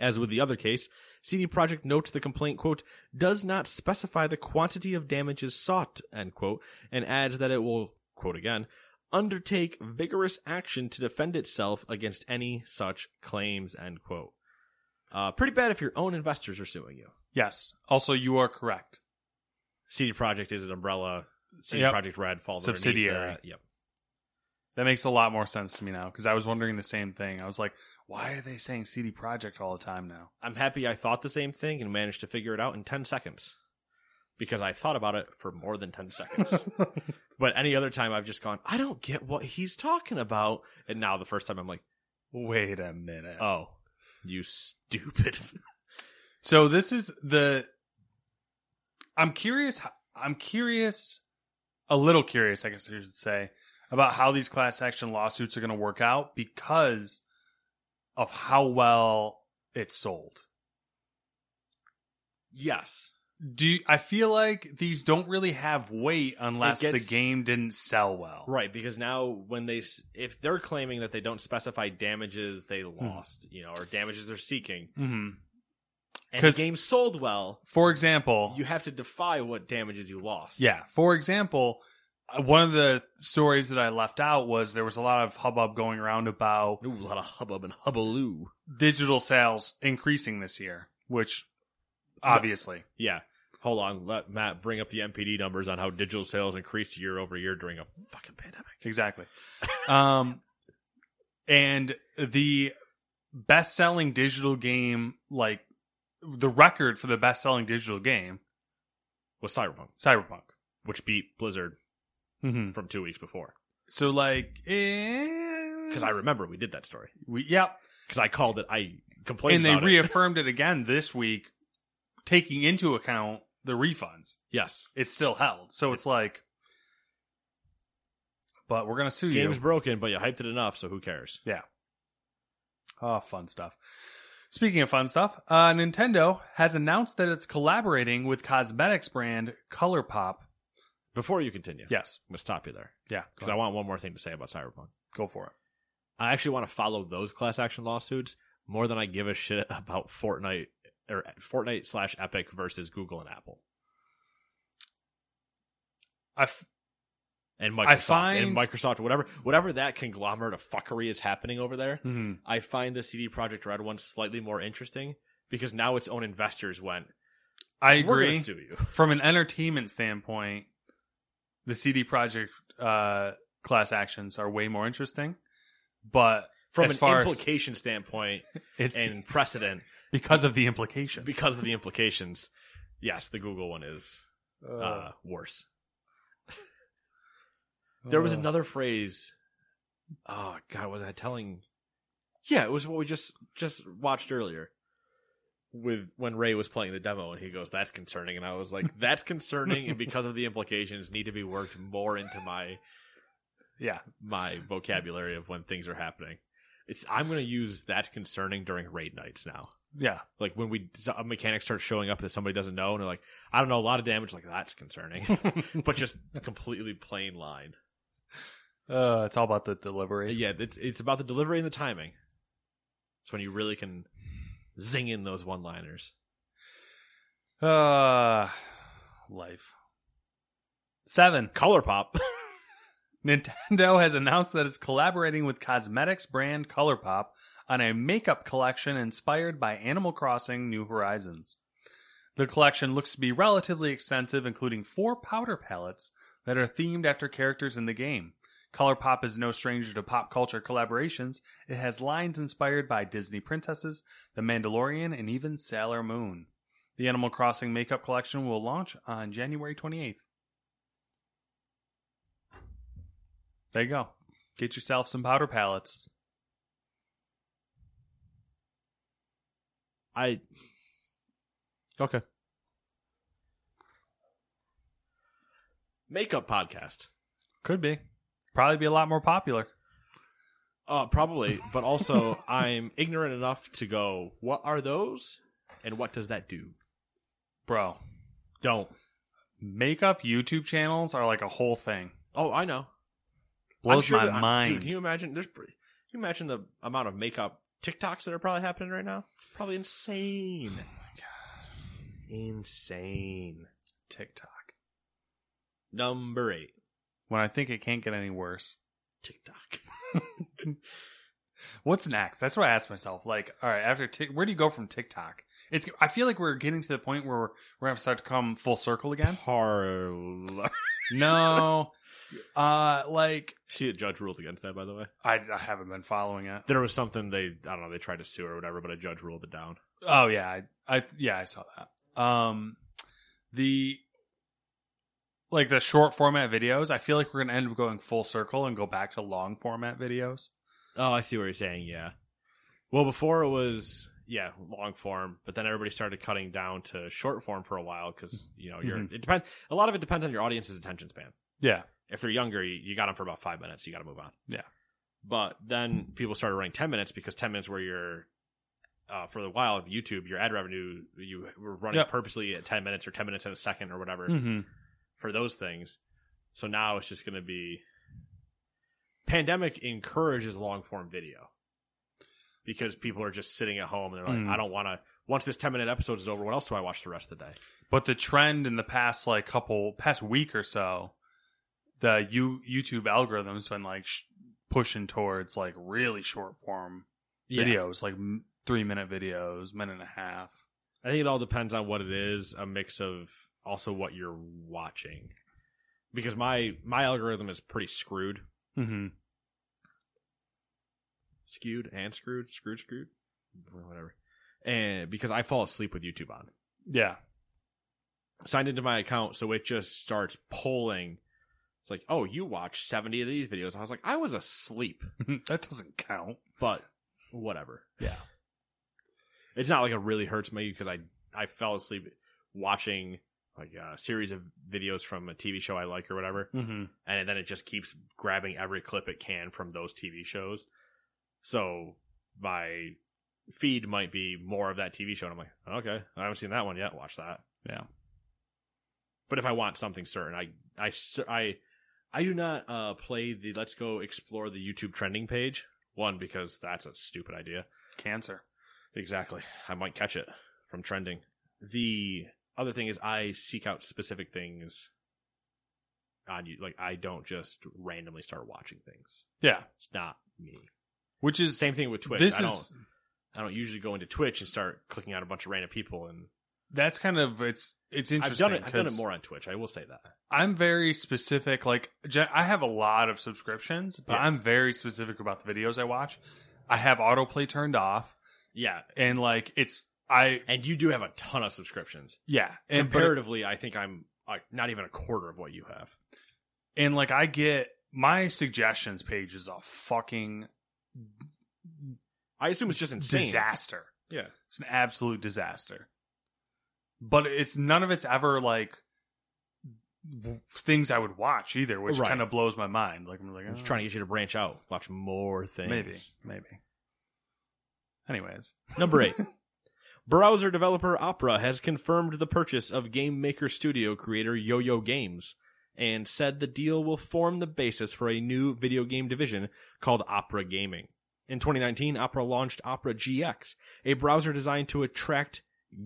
As with the other case, CD Projekt notes the complaint, quote, does not specify the quantity of damages sought, end quote, and adds that it will, quote again, undertake vigorous action to defend itself against any such claims, end quote. Uh, pretty bad if your own investors are suing you. yes. Also, you are correct. CD Projekt is an umbrella. CD Yep. Projekt Red falls Subsidiary. that. Yep. That makes a lot more sense to me now because I was wondering the same thing. I was like, why are they saying CD Projekt all the time now? I'm happy I thought the same thing and managed to figure it out in 10 seconds. Because I thought about it for more than 10 seconds. *laughs* but any other time I've just gone, I don't get what he's talking about. And now the first time I'm like, Wait a minute. oh, you stupid. So this is the. I'm curious. I'm curious, a little curious, I guess I should say, about how these class action lawsuits are going to work out because of how well it's sold. yes. Do you- I feel like these don't really have weight unless gets- the game didn't sell well. Right. Because now when they, if they're claiming that they don't specify damages they Hmm. lost, you know, or damages they're seeking, hmm and the 'Cause- game sold well, For example, you have to defy what damages you lost. Yeah. For example, uh, one of the stories that I left out was there was a lot of hubbub going around about Ooh, a lot of hubbub and hubbaloo. digital sales increasing this year, which obviously. Yeah. Hold on. Let Matt bring up the NPD numbers on how digital sales increased year over year during a fucking pandemic. Exactly. um, and the best selling digital game, like the record for the best selling digital game, Was Cyberpunk, Cyberpunk. which beat Blizzard Mm-hmm. from two weeks before. So, like, because Because I remember we did that story. we, yep. Because I called it. I complained And they about it. reaffirmed it again this week, taking into account the refunds. Yes. It's still held. So it's like, but we're going to sue Game's you. Game's broken, but you hyped it enough, so who cares? Yeah. Oh, fun stuff. Speaking of fun stuff, uh, Nintendo has announced that it's collaborating with cosmetics brand ColourPop. Before you continue, Yes. I'm to stop you there. Yeah. Because I want one more thing to say about Cyberpunk. Go for it. I actually want to follow those class action lawsuits more than I give a shit *laughs* about Fortnite or Fortnite slash Epic versus Google and Apple. I f- and Microsoft I find- and Microsoft, whatever whatever that conglomerate of fuckery is happening over there. Mhm. I find the CD Projekt Red one slightly more interesting because now its own investors went. I We're agree. sue you. From an entertainment standpoint, the CD Projekt uh, class actions are way more interesting. But From as an far implication standpoint *laughs* it's and precedent, because of the implication. because of the implications, yes, the Google one is uh, worse. There was Uh. another phrase. Oh God, was I telling? Yeah, it was what we just just watched earlier. With when Ray was playing the demo, and he goes, "That's concerning," and I was like, "That's concerning," and because of the implications, need to be worked more into my yeah. my vocabulary of when things are happening. It's I'm going to use that concerning during raid nights now. Yeah. Like when we a mechanic starts showing up that somebody doesn't know, and they're like, "I don't know, a lot of damage." Like that's concerning, *laughs* but just completely plain line. Uh, it's all about the delivery. Yeah, it's it's about the delivery and the timing. It's when you really can zing in those one liners. Uh, life. Seven. ColourPop. *laughs* Nintendo has announced that it's collaborating with cosmetics brand ColourPop on a makeup collection inspired by Animal Crossing New Horizons. The collection looks to be relatively extensive, including four powder palettes that are themed after characters in the game. ColourPop is no stranger to pop culture collaborations. It has lines inspired by Disney princesses, The Mandalorian, and even Sailor Moon. The Animal Crossing makeup collection will launch on January 28th. There you go. Get yourself some powder palettes. I. Okay. Makeup podcast. Could be. Probably be a lot more popular. Uh, probably, but also *laughs* I'm ignorant enough to go. What are those, and what does that do? Bro, Don't. makeup YouTube channels are like a whole thing. Oh, I know. Blows sure my that- mind. Dude, can you imagine? There's. Can you imagine the amount of makeup TikToks that are probably happening right now? Probably insane. Insane. TikTok. Number eight. When I think it can't get any worse. TikTok. *laughs* What's next? That's what I ask myself. Like, all right, after Tik, where do you go from TikTok? It's. I feel like we're getting to the point where we're, we're gonna start to come full circle again. Parler. *laughs* No, uh, like See, a judge ruled against that, by the way. I, I haven't been following it. There was something they, I don't know, they tried to sue or whatever, but a judge ruled it down. Oh yeah, I, I yeah I saw that. Um, the like the short format videos. I feel like we're gonna end up going full circle and go back to long format videos. Oh, I see what you're saying. Yeah. Well, before it was yeah long form, but then everybody started cutting down to short form for a while because you know you're Mhm. it depends. A lot of it depends on your audience's attention span. Yeah, If they're younger, you, you got them for about five minutes. You got to move on. Yeah. But then people started running ten minutes because ten minutes where you're. Uh, for the while of YouTube, your ad revenue you were running Yep. purposely at ten minutes or ten minutes in a second or whatever mm-hmm. For those things. So now it's just going to be pandemic encourages long form video because people are just sitting at home and they're like, Mm. I don't want to. Once this ten minute episode is over, what else do I watch the rest of the day? But the trend in the past like couple past week or so, the you YouTube algorithm's been like sh- pushing towards like really short form videos, like m- three minute videos, minute and a half. I think it all depends on what it is. A mix of also what you're watching, because my my algorithm is pretty screwed, Mm-hmm. skewed and screwed, screwed, screwed, whatever. And because I fall asleep with YouTube on. Yeah. signed into my account, so it just starts pulling. It's like, oh, you watched 70 of these videos. I was like, I was asleep, *laughs* that doesn't count. but whatever. Yeah. It's not like it really hurts me because I, I fell asleep watching like a series of videos from a TV show I like or whatever. Mm-hmm. And then it just keeps grabbing every clip it can from those TV shows. So my feed might be more of that TV show. And I'm like, okay, I haven't seen that one yet. Watch that. Yeah. But if I want something certain, I I I I do not uh, play the Let's Go Explore the YouTube trending page. One because that's a stupid idea. Cancer. Exactly, I might catch it from trending. The other thing is I seek out specific things on you. Like I don't just randomly start watching things. Yeah. It's not me. Which is Same thing with Twitch. This I don't. is I don't usually go into Twitch and start clicking out a bunch of random people. And that's kind of it's it's interesting. I've done it. I've done it more on Twitch. I will say that. I'm very specific. Like I have a lot of subscriptions, but Yeah. I'm very specific about the videos I watch. I have autoplay turned off, Yeah, and like it's I and you do have a ton of subscriptions. yeah, and comparatively, I think I'm like not even a quarter of what you have. and like I get my suggestions page is a fucking I assume it's just insane. disaster. Yeah, It's an absolute disaster. But it's none of it's ever like things I would watch either, which Right. kind of blows my mind. Like I'm like, I'm just oh, trying to get you to branch out, watch more things. maybe, maybe. Anyways, Number eight. *laughs* Browser developer Opera has confirmed the purchase of Game Maker Studio creator Yo-Yo Games and said the deal will form the basis for a new video game division called Opera Gaming. In 2019, Opera launched Opera GX, a browser designed to attract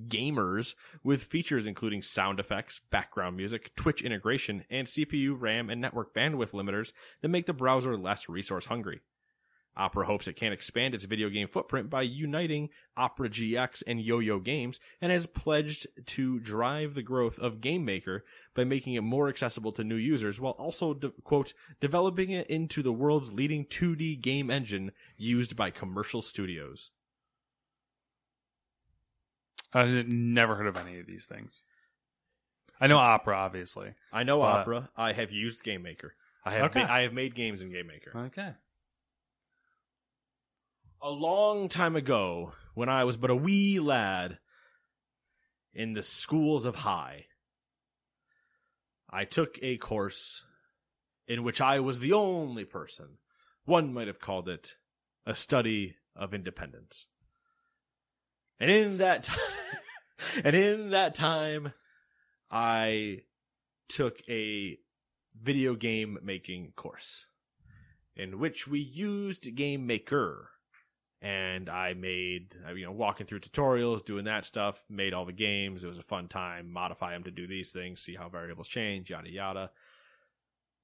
gamers with features including sound effects, background music, Twitch integration, and CPU, RAM, and network bandwidth limiters that make the browser less resource hungry. Opera hopes it can expand its video game footprint by uniting Opera GX and Yo-Yo Games and has pledged to drive the growth of Game Maker by making it more accessible to new users while also, de- quote, developing it into the world's leading 2D game engine used by commercial studios. I never heard of any of these things. I know opera, obviously. I know Opera. I have used Game Maker. I have Okay. ma- I have made games in Game Maker. Okay. A long time ago when I was but a wee lad in the schools of high. I took a course in which I was the only person. One might have called it a study of independence. And in that time, *laughs* and in that time, I took a video game making course in which we used Game Maker and I made, uh, you know, walking through tutorials, doing that stuff, made all the games. It was a fun time. Modify them to do these things, see how variables change, yada yada.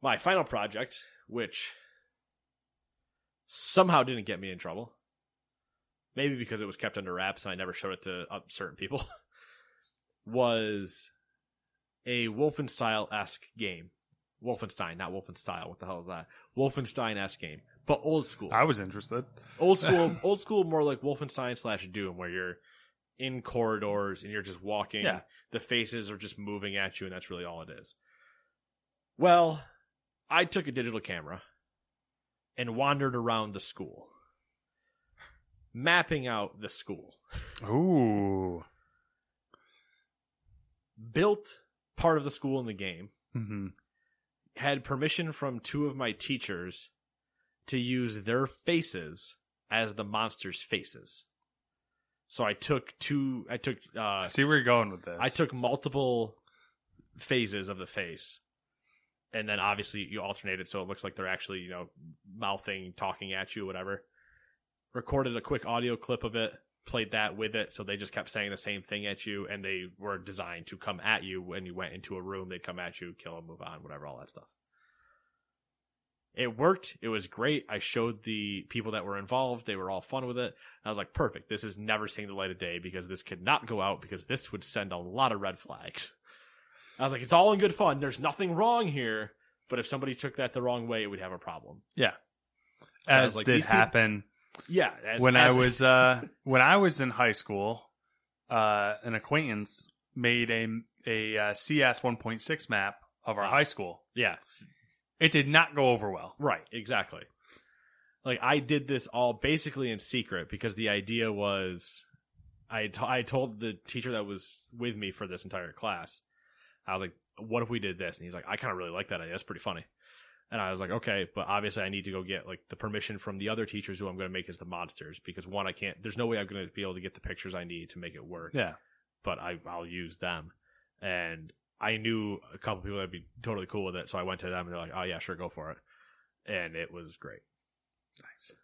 My final project, which somehow didn't get me in trouble, maybe because it was kept under wraps and I never showed it to uh, certain people, *laughs* was a Wolfenstein esque game. Wolfenstein, not Wolfenstein. What the hell is that? Wolfenstein esque game, but old school I was interested. old school *laughs* old school more like wolfenstein slash doom where you're in corridors and you're just walking Yeah. the faces are just moving at you and that's really all it is well i took a digital camera and wandered around the school mapping out the school Ooh. built part of the school in the game hmm had permission from two of my teachers to use their faces as the monsters' faces. So I took two. I took. Uh, I see where you're going with this. I took multiple phases of the face, and then obviously you alternate it so it looks like they're actually you know mouthing, talking at you, whatever. Recorded a quick audio clip of it, played that with it, so they just kept saying the same thing at you, and they were designed to come at you when you went into a room. They'd come at you, kill them, move on, whatever, all that stuff. It worked. It was great. I showed the people that were involved. They were all fun with it. I was like, perfect. This is never seeing the light of day because this could not go out because this would send a lot of red flags. I was like, it's all in good fun. There's nothing wrong here. But if somebody took that the wrong way, it would have a problem. yeah. As like, did these people- happen Yeah. as- when as- I was uh *laughs* when I was in high school, uh an acquaintance made a a uh, CS 1.6 map of our Ah. high school. yeah. It did not go over well. Right, exactly. Like I did this all basically in secret because the idea was I t- I told the teacher that was with me for this entire class. I was like, "What if we did this?" And he's like, "I kind of really like that idea. It's pretty funny." And I was like, "Okay, but obviously I need to go get like the permission from the other teachers who I'm going to make as the monsters because one I can't. There's no way I'm going to be able to get the pictures I need to make it work. Yeah. but I I'll use them. And I knew a couple people that'd be totally cool with it, so I went to them and they're like, "Oh yeah, sure, go for it." And it was great. Nice.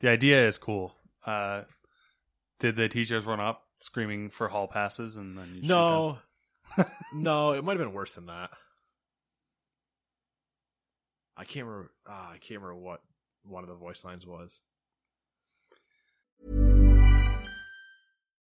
The idea is cool. Uh did the teachers run up screaming for hall passes and then you? No, *laughs* no, it might have been worse than that. I can't remember. ah, I can't remember what one of the voice lines was.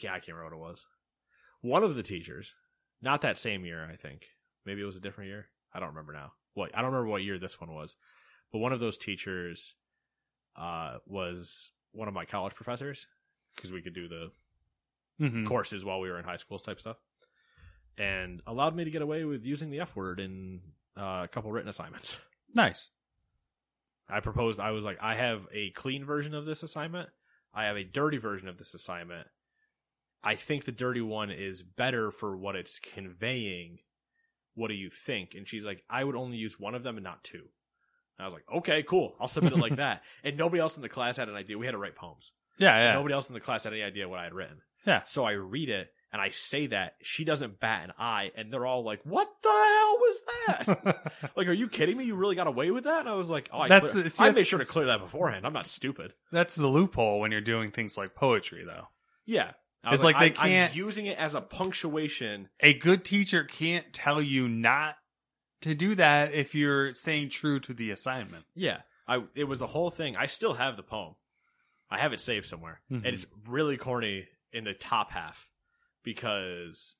Can't, I can't remember what it was. One of the teachers, not that same year, I think. Maybe it was a different year. I don't remember now. What I don't remember what year this one was, but one of those teachers uh, was one of my college professors because we could do the Mhm. courses while we were in high school type stuff, and allowed me to get away with using the F word in uh, a couple written assignments. Nice. I proposed I was like, I have a clean version of this assignment. I have a dirty version of this assignment. I think the dirty one is better for what it's conveying. What do you think? And she's like, I would only use one of them and not two. And I was like, okay, cool. I'll submit it like *laughs* that. And nobody else in the class had an idea. We had to write poems. Yeah, yeah. Nobody else in the class had any idea what I had written. Yeah. So I read it and I say that. She doesn't bat an eye. And they're all like, what the hell was that? *laughs* like, are you kidding me? You really got away with that? And I was like, oh, I, That's- clear- see, I made sure to clear that beforehand. I'm not stupid. That's the loophole when you're doing things like poetry, though. Yeah. I It's was like they I- I'm can't- using it as a punctuation. A good teacher can't tell you not to do that if you're staying true to the assignment. Yeah. I it was a whole thing. I still have the poem. I have it saved somewhere. Mhm. And it's really corny in the top half because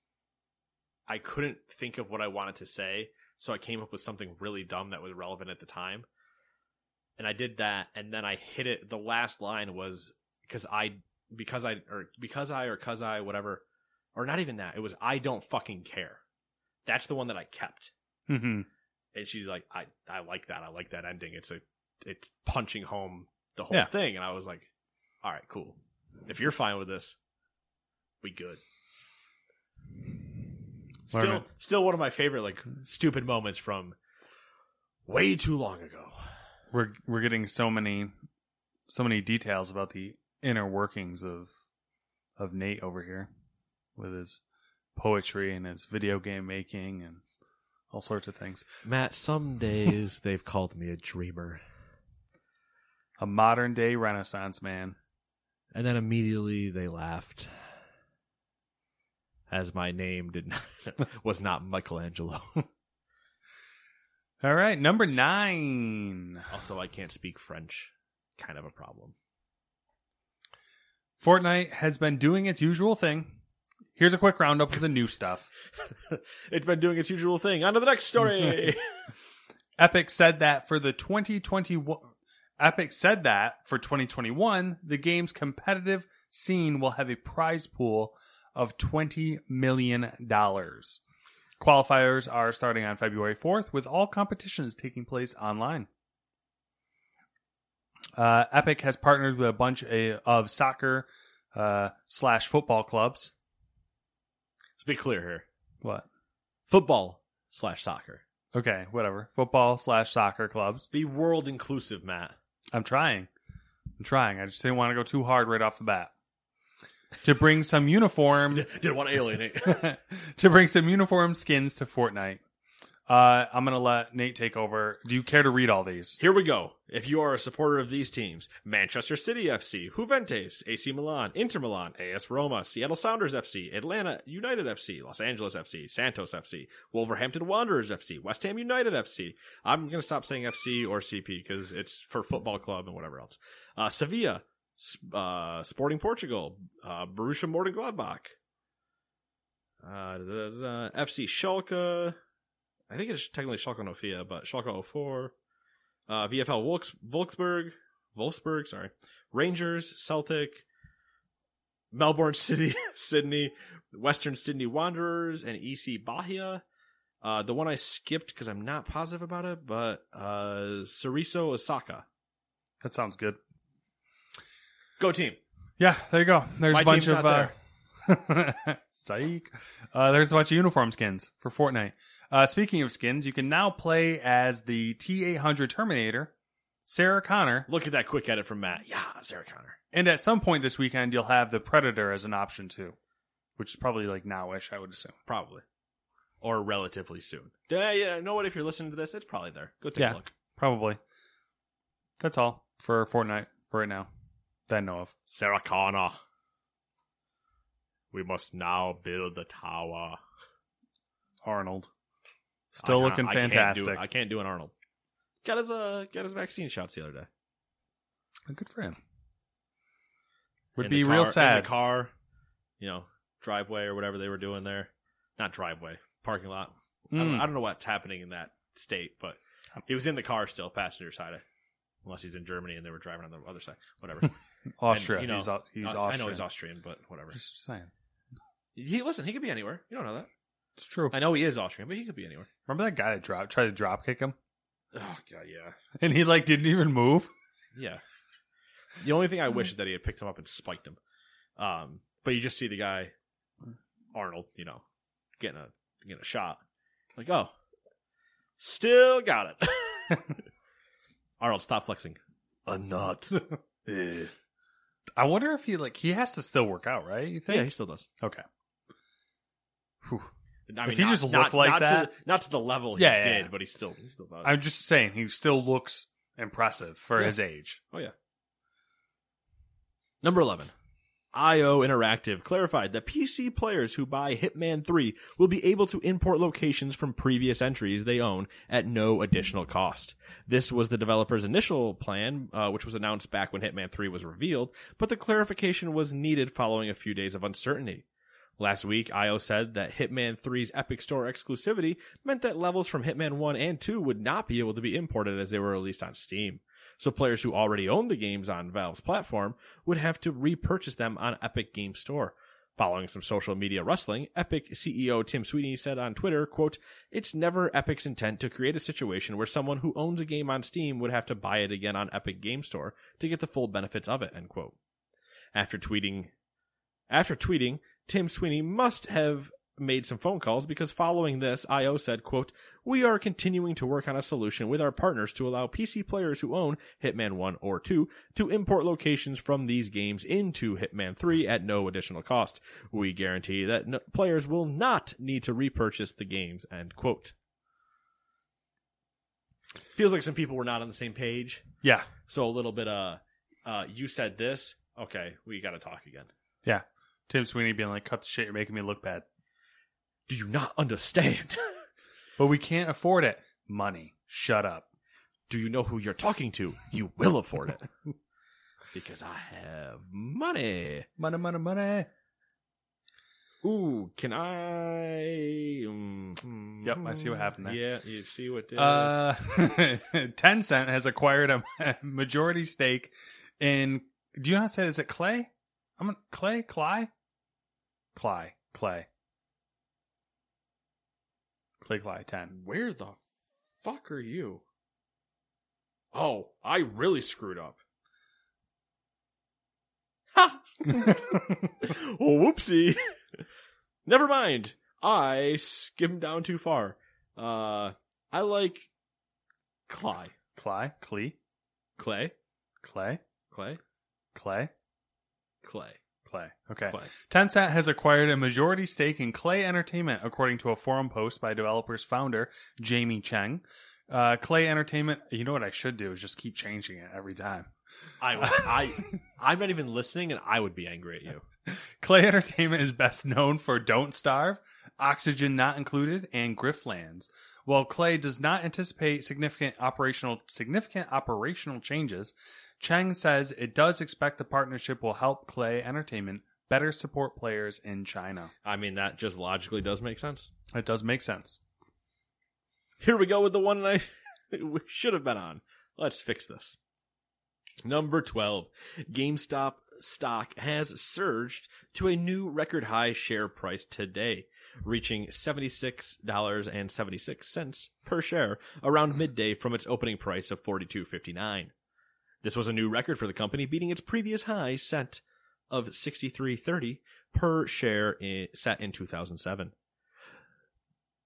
I couldn't think of what I wanted to say, so I came up with something really dumb that was relevant at the time. And I did that and then I hit it the last line was because I because I or because I or cuz I whatever or not even that. It was I don't fucking care. That's the one that I kept. Mm-hmm. and she's like, I, I like that. I like that ending. It's a, it's punching home the whole Yeah. thing. And I was like, all right, cool. If you're fine with this, we good. Learn Still, it. still one of my favorite like stupid moments from way too long ago. We're we're getting so many so many details about the inner workings of of Nate over here with his poetry and his video game making and all sorts of things. Matt, some days *laughs* they've called me a dreamer, A modern day renaissance man. and then immediately they laughed. As my name did not, *laughs* was not Michelangelo. *laughs* All right, number 9. Also, I can't speak French. Kind of a problem. Fortnite has been doing its usual thing. Here's a quick roundup of the new stuff. *laughs* it's been doing its usual thing. On to the next story. *laughs* Epic said that for the 2021 Epic said that for 2021, the game's competitive scene will have a prize pool of 20 million dollars. Qualifiers are starting on February 4th with all competitions taking place online. Uh, Epic has partnered with a bunch of, of soccer uh, slash football clubs. Let's be clear here. What? Football slash soccer. Okay, whatever. Football slash soccer clubs. Be world inclusive, Matt. I'm trying. I'm trying. I just didn't want to go too hard right off the bat. To bring some uniform *laughs* Didn't want to alienate. *laughs* to bring some uniform skins to Fortnite. Uh, I'm gonna let Nate take over. Do you care to read all these? Here we go. If you are a supporter of these teams, Manchester City FC, Juventus, AC Milan, Inter Milan, AS Roma, Seattle Sounders FC, Atlanta United FC, Los Angeles FC, Santos FC, Wolverhampton Wanderers FC, West Ham United FC. I'm going to stop saying FC or CP because it's for football club and whatever else. Uh, Sevilla, uh, Sporting Portugal, uh, Borussia Mönchengladbach, uh, da, da, da, FC Schalke. I think it's technically Schalke Nofia, but Schalke 04. Uh, VFL Volks, Volksburg, Wolfsburg, sorry. Rangers, Celtic, Melbourne *laughs* City, Sydney, Western Sydney Wanderers, and EC Bahia. Uh, the one I skipped because I'm not positive about it, but uh, Cerezo Osaka. That sounds good. Go team. Yeah, there you go. There's My a bunch of uh, *laughs* psych. Uh, there's a bunch of uniform skins for Fortnite. Uh, speaking of skins, you can now play as the T800 Terminator, Sarah Connor, Look at that quick edit from Matt. Yeah, Sarah Connor. and at some point this weekend you'll have the Predator as an option too, which is probably like nowish, I would assume. Probably. Or relatively soon. Yeah, yeah, you know what? If you're listening to this, it's probably there. Go take Yeah. a look. Probably. That's all for Fortnite for right now that I know of. Sarah Connor. We must now build the tower. Arnold. Still I looking can't- I can't do fantastic. I can't do an Arnold. Got his uh got his vaccine shots the other day. A good for him. Would In be the real sad. In the car, you know, driveway or whatever they were doing there. Not driveway, parking lot. I, don't, Mm. I don't know what's happening in that state, but he was in the car still, passenger side. Unless he's in Germany and they were driving on the other side. Whatever. *laughs* Austria. And, you know, he's, he's Austrian. I know he's Austrian, but whatever. Just saying. He listen. He could be anywhere. You don't know that. It's true. I know he is Austrian, but he could be anywhere. Remember that guy that drop, tried to drop kick him? Oh god, yeah, And he like didn't even move? yeah. The only thing I wish *laughs* is that he had picked him up and spiked him. Um, but you just see the guy, Arnold, you know, getting a getting a shot. Like, oh, still got it. *laughs* *laughs* Arnold, stop flexing. I'm not. Eh. I wonder if he like he has to still work out, right? You think? yeah, he still does. okay. Whew. I If he not- just not- looked like not that- To, not to the level he Yeah, did, yeah. but he still he still does. I'm just saying he still looks impressive for his age. Oh yeah. Number eleven. IO Interactive clarified that PC players who buy Hitman 3 will be able to import locations from previous entries they own at no additional cost. This was the developer's initial plan, uh, which was announced back when Hitman 3 was revealed, but the clarification was needed following a few days of uncertainty. Last week, IO said that Hitman 3's Epic Store exclusivity meant that levels from Hitman 1 and 2 would not be able to be imported as they were released on Steam. So players who already owned the games on Valve's platform would have to repurchase them on Epic Game Store. Following some social media rustling, Epic CEO Tim Sweeney said on Twitter, quote, It's never Epic's intent to create a situation where someone who owns a game on Steam would have to buy it again on Epic Game Store to get the full benefits of it, end quote. After tweeting after tweeting, Tim Sweeney must have made some phone calls because following this, IO said, quote, We are continuing to work on a solution with our partners to allow PC players who own Hitman 1 or 2 to import locations from these games into Hitman 3 at no additional cost. We guarantee that no- players will not need to repurchase the games, end quote. Feels like some people were not on the same page. Yeah. So a little bit, uh, uh, you said this. Okay, we got to talk again. Yeah. Tim Sweeney being like, cut the shit, you're making me look bad. Do you not understand? *laughs* But we can't afford it. Money. Shut up. Do you know who you're talking to? You will afford it. *laughs* because I have money. Money, money, money. Ooh, can I? Mm, Yep, I see what happened there. Yeah, you see what? did. Uh, *laughs* Tencent has acquired a majority stake in. Do you know how to say it? Is it Clay? I'm Clay, Clay, Clay, Clay, Clay, Clay. Ten. where the fuck are you? Oh, I really screwed up. Ha! *laughs* whoopsie. Never mind. I skimmed down too far. Uh, I like Clay. Clay, Clay, Clay. Clay, Clay. Clay, Clay. Clay. Okay. Clay. Tencent has acquired a majority stake in Klei Entertainment, according to a forum post by developer's founder, Jamie Cheng. Uh, Klei Entertainment, you know what I should do is just keep changing it every time. I, *laughs* I, I'm not even listening, and I would be angry at you. Klei Entertainment is best known for Don't Starve, Oxygen Not Included, and Griftlands. While Klei does not anticipate significant operational significant operational changes, Cheng says it does expect the partnership will help Klei Entertainment better support players in China. I mean, that just logically does make sense. It does make sense. Here we go with the one I *laughs* we should have been on. Let's fix this. Number 12. GameStop stock has surged to a new record high share price today, reaching $76.76 per share around midday from its opening price of $42.59. This was a new record for the company, beating its previous high set of 63.30 per share in, set in 2007.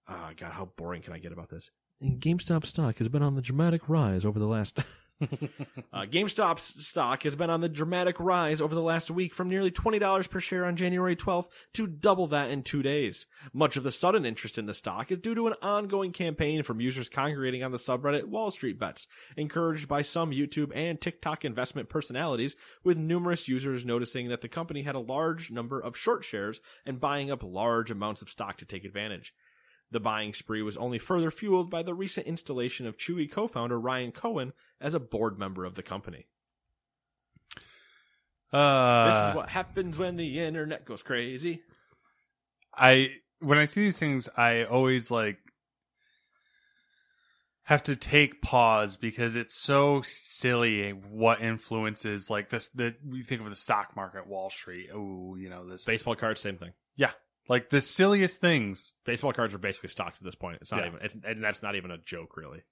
Ah, God, how boring can I get about this? GameStop stock has been on the dramatic rise over the last. *laughs* *laughs* uh, GameStop's stock has been on the dramatic rise over the last week from nearly $20 per share on January 12th to double that in two days. Much of the sudden interest in the stock is due to an ongoing campaign from users congregating on the subreddit Wall Street Bets, encouraged by some YouTube and TikTok investment personalities, with numerous users noticing that the company had a large number of short shares and buying up large amounts of stock to take advantage. The buying spree was only further fueled by the recent installation of Chewy co founder Ryan Cohen as a board member of the company. Uh, this is what happens when the internet goes crazy. I when I see these things, I always like have to take pause because it's so silly what influences like this the we think of the stock market wall street oh you know this Baseball cards, same thing. yeah like the silliest things Baseball cards are basically stocks at this point. It's not Yeah. even, it's, and that's not even a joke, really.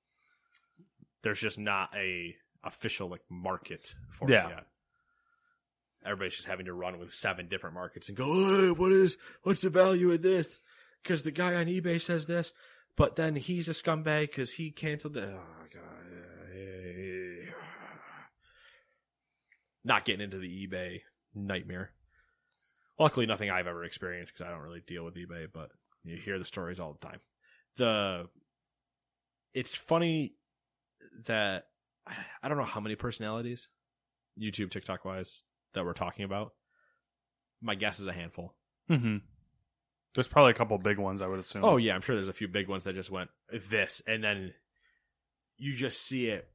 There's just not a official like market for Yeah. it yet. Everybody's just having to run with seven different markets and go, hey, what is, what's the value of this? Because the guy on eBay says this, but then he's a scumbag because he canceled the. Oh god. *sighs* Not getting into the eBay nightmare. Luckily, nothing I've ever experienced because I don't really deal with eBay, but you hear the stories all the time. The it's funny that I don't know how many personalities, YouTube, TikTok wise, that we're talking about. My guess is a handful. mm-hmm. there's probably a couple big ones I would assume Oh yeah, I'm sure there's a few big ones that just went this, and then you just see it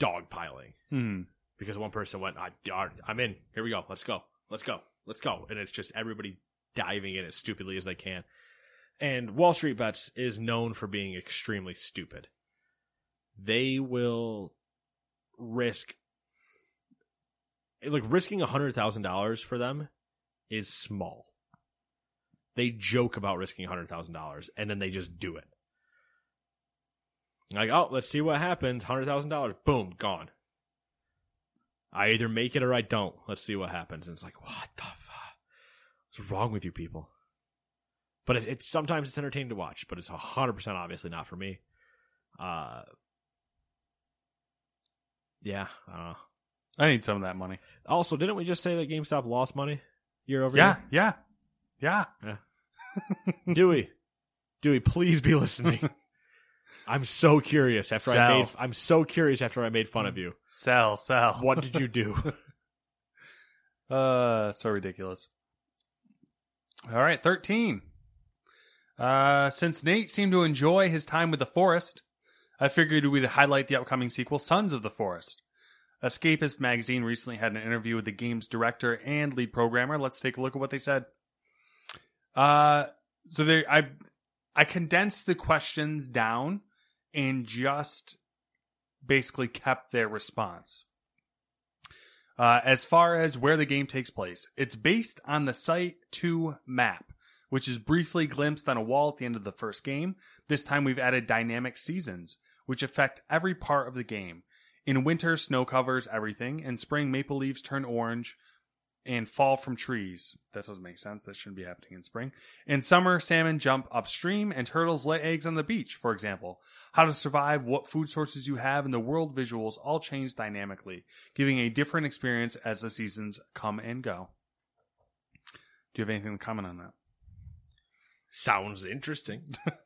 dogpiling hmm because one person went, "I- "I'm in. Here we go. Let's go. Let's go. Let's go." And it's just everybody diving in as stupidly as they can. And Wall Street Bets is known for being extremely stupid. They will risk like risking a hundred thousand dollars for them is small. They joke about risking a hundred thousand dollars and then they just do it. Like, oh, let's see what happens. Hundred thousand dollars, boom, gone. I either make it or I don't. Let's see what happens. And it's like, what the fuck? What's wrong with you people? But it, it's sometimes it's entertaining to watch, but it's hundred percent obviously not for me. Uh, yeah, I don't know. I need some of that money Also, didn't we just say that GameStop lost money year over yeah yeah yeah year? Yeah. *laughs* Dewey, Dewey, please be listening. *laughs* I'm so curious after I made. I'm so curious after I made fun of you. sell sell What did you do? *laughs* Uh, so ridiculous. All right, 13. Uh, since Nate seemed to enjoy his time with the forest, I figured we'd highlight the upcoming sequel, Sons of the Forest. Escapist magazine recently had an interview with the game's director and lead programmer. Let's take a look at what they said. Uh, so they, I, I condensed the questions down and just basically kept their response. Uh, as far as where the game takes place, it's based on the Site 2 map, which is briefly glimpsed on a wall at the end of the first game. This time we've added dynamic seasons, which affect every part of the game. In winter, snow covers everything. In spring, maple leaves turn orange and fall from trees. That doesn't make sense. That shouldn't be happening in spring. In summer, salmon jump upstream and turtles lay eggs on the beach, for example. How to survive, what food sources you have, and the world visuals all change dynamically, giving a different experience as the seasons come and go. Do you have anything to comment on that? Sounds interesting. *laughs*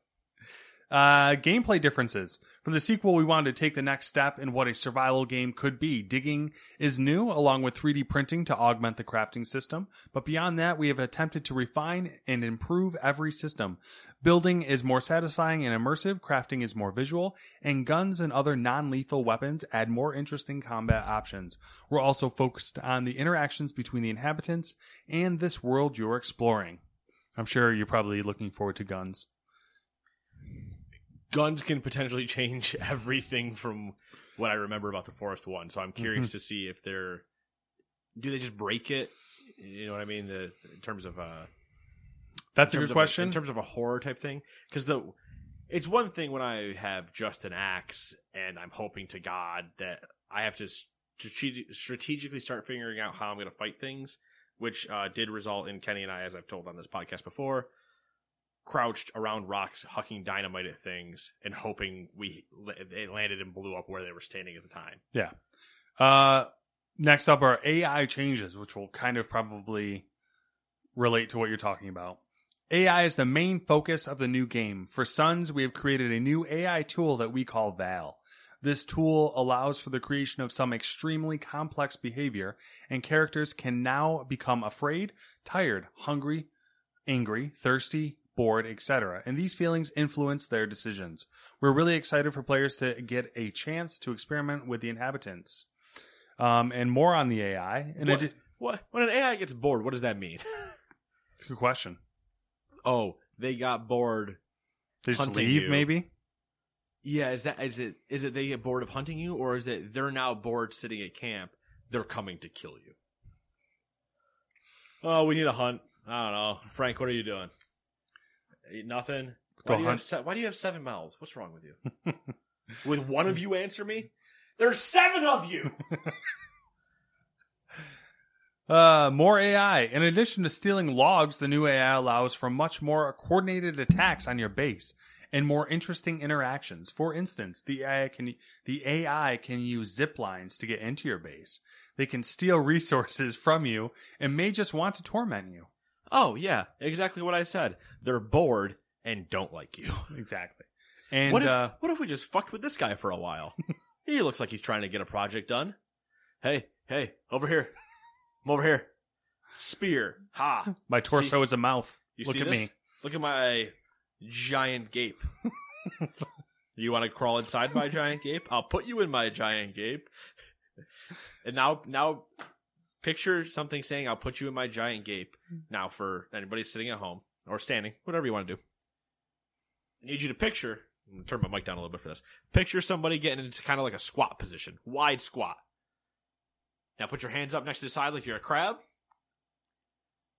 Uh, gameplay differences. For the sequel, we wanted to take the next step in what a survival game could be. Digging is new, along with 3D printing to augment the crafting system. But beyond that, we have attempted to refine and improve every system. Building is more satisfying and immersive, crafting is more visual, and guns and other non lethal weapons add more interesting combat options. We're also focused on the interactions between the inhabitants and this world you're exploring. I'm sure you're probably looking forward to guns. Guns can potentially change *laughs* everything from what I remember about the Forest one. So I'm curious to see if they're do they just break it? You know what I mean? The, in terms of uh, That's a good question. in terms of a horror type thing because the it's one thing when I have just an axe and I'm hoping to God that I have to strate- strategically start figuring out how I'm going to fight things, which uh, did result in Kenny and I, as I've told on this podcast before, crouched around rocks, hucking dynamite at things and hoping we it landed and blew up where they were standing at the time. Yeah. Uh, next up are AI changes, which will kind of probably relate to what you're talking about. AI is the main focus of the new game. For Sons, we have created a new AI tool that we call Val. This tool allows for the creation of some extremely complex behavior, and characters can now become afraid, tired, hungry, angry, thirsty, bored, etc. And these feelings influence their decisions. We're really excited for players to get a chance to experiment with the inhabitants. Um, and more on the AI. And What, it, what when an AI gets bored, what does that mean? *laughs* it's a good question. oh, they got bored. They just Hunting leave, you. maybe. Yeah, is that is it is it they get bored of hunting you, or is it they're now bored sitting at camp? They're coming to kill you. Oh, we need a hunt. I don't know, Frank. What are you doing? Nothing. go why, do you have hunt. se- why do you have seven mouths? What's wrong with you? *laughs* With one of you answer me? There's seven of you. *laughs* Uh, more AI. In addition to stealing logs, the new AI allows for much more coordinated attacks on your base and more interesting interactions. For instance, the AI can the AI can use zip lines to get into your base. They can steal *laughs* resources from you and may just want to torment you. Oh yeah, exactly what I said. They're bored and don't like you. *laughs* Exactly. And what if, uh, what if we just fucked with this guy for a while? *laughs* he looks like he's trying to get a project done. Hey, hey, over here. I'm over here. Spear. Ha. my torso See- is a mouth. You Look at this? me. Look at my giant gape. *laughs* you want to crawl inside my giant gape? I'll put you in my giant gape. And now, now, picture something saying, "I'll put you in my giant gape." Mm-hmm. Now, for anybody sitting at home or standing, whatever you want to do, I need you to picture. I'm gonna turn my mic down a little bit for this. Picture somebody getting into kind of like a squat position, wide squat. Now, put your hands up next to the side like you're a crab.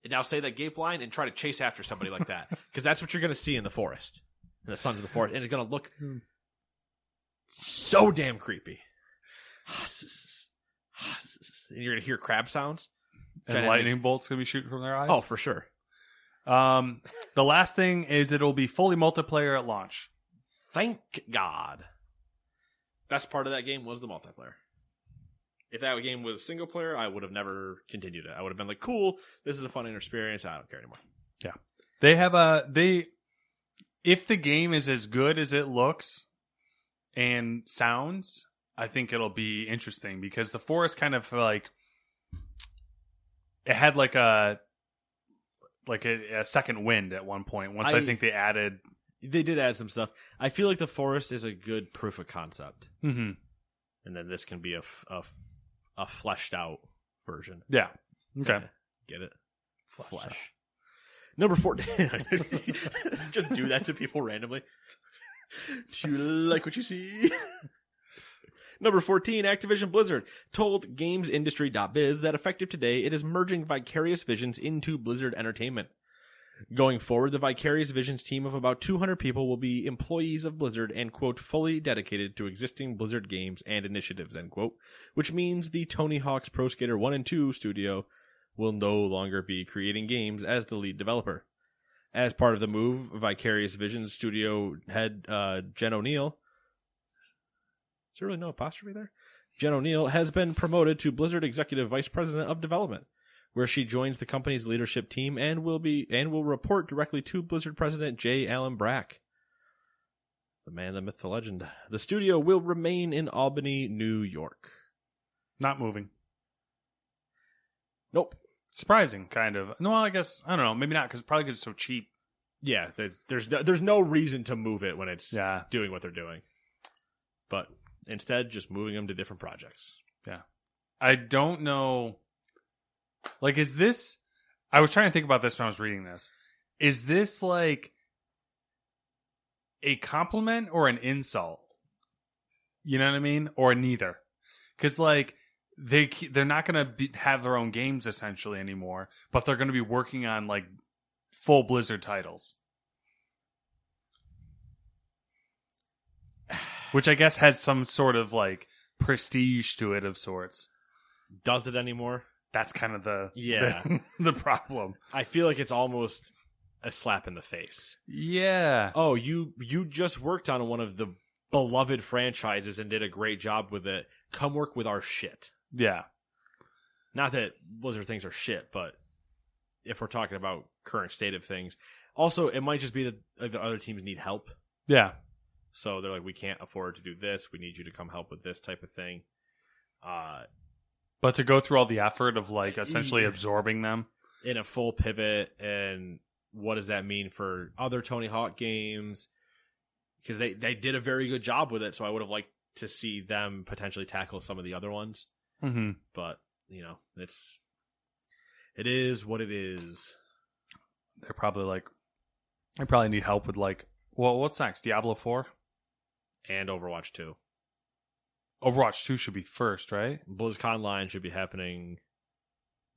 And now say that gape line and try to chase after somebody like that. *laughs* Because that's what you're going to see in the forest. In the sons of the forest. And it's going to look hmm. so damn creepy. *sighs* And you're going to hear crab sounds. And lightning bolts gonna be shooting from their eyes. Oh, for sure. Um, the last thing is it'll be fully multiplayer at launch. Thank God. Best part of that game was the multiplayer. If that game was single player, I would have never continued it. I would have been like, cool, this is a fun experience. I don't care anymore. Yeah. They have a they if the game is as good as it looks and sounds, I think it'll be interesting because the forest kind of like it had like a like a, a second wind at one point. Once I, I- think they added They did add some stuff. I feel like the forest is a good proof of concept. mhm. And then this can be a a fleshed out version. Yeah. Okay. Get it? Flesh. Number 14. *laughs* Just do that to people randomly. *laughs* Do you like what you see? *laughs* Number 14, Activision Blizzard told GamesIndustry.biz that effective today, it is merging Vicarious Visions into Blizzard Entertainment. Going forward, the Vicarious Visions team of about 200 people will be employees of Blizzard and, quote, fully dedicated to existing Blizzard games and initiatives, end quote, which means the Tony Hawk's Pro Skater 1 and 2 studio will no longer be creating games as the lead developer. As part of the move, Vicarious Visions studio head uh, Jen Oneal, is there really no apostrophe there? Jen Oneal has been promoted to Blizzard Executive Vice President of Development, where she joins the company's leadership team and will be and will report directly to Blizzard President J. Allen Brack. The man, the myth, the legend. The studio will remain in Albany, New York. Not moving. Nope. Surprising, kind of. No, I guess I don't know. Maybe not because probably because it's so cheap. Yeah, there's no, there's no reason to move it when it's Yeah. doing what they're doing. But instead, just moving them to different projects. Yeah. I don't know. Like, is this. I was trying to think about this when I was reading this. Is this like a compliment or an insult? You know what I mean? Or neither? Because, like, they they're not going to have their own games essentially anymore, but they're going to be working on like full Blizzard titles, which I guess has some sort of like prestige to it of sorts. Does it anymore? That's kind of the Yeah. *laughs* the, the problem. I feel like it's almost a slap in the face. Yeah. Oh, you you just worked on one of the beloved franchises and did a great job with it. Come work with our shit. Yeah. Not that Blizzard things are shit, but if we're talking about current state of things, also it might just be that the other teams need help. Yeah. So they're like, we can't afford to do this. We need you to come help with this type of thing. Uh, But to go through all the effort of like essentially absorbing them. in a full pivot, and what does that mean for other Tony Hawk games? Because they they did a very good job with it, so I would have liked to see them potentially tackle some of the other ones. Mm-hmm. But you know, it's it is what it is. They're probably like, they probably need help with like, well, what's next? Diablo 4? And Overwatch two, Overwatch 2 should be first, right? BlizzConline should be happening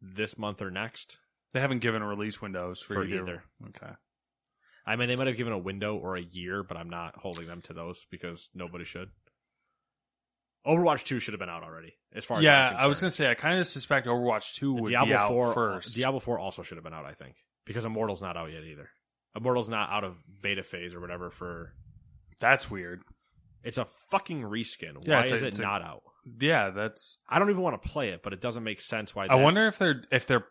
this month or next. They haven't given a release windows for, For either. either. Okay. I mean, they might have given a window or a year, but I'm not holding them to those because nobody should. Overwatch 2 should have been out already, as far as yeah, I'm was going to say, I kind of suspect Overwatch 2 would Diablo be out 4 first. Diablo 4 also should have been out, I think, because Immortal's not out yet either. Immortal's not out of beta phase or whatever for. That's weird. It's a fucking reskin. Yeah, Why it's a- is it a- not out? Yeah, that's. I don't even want to play it, but it doesn't make sense why. I wonder if they're if they're.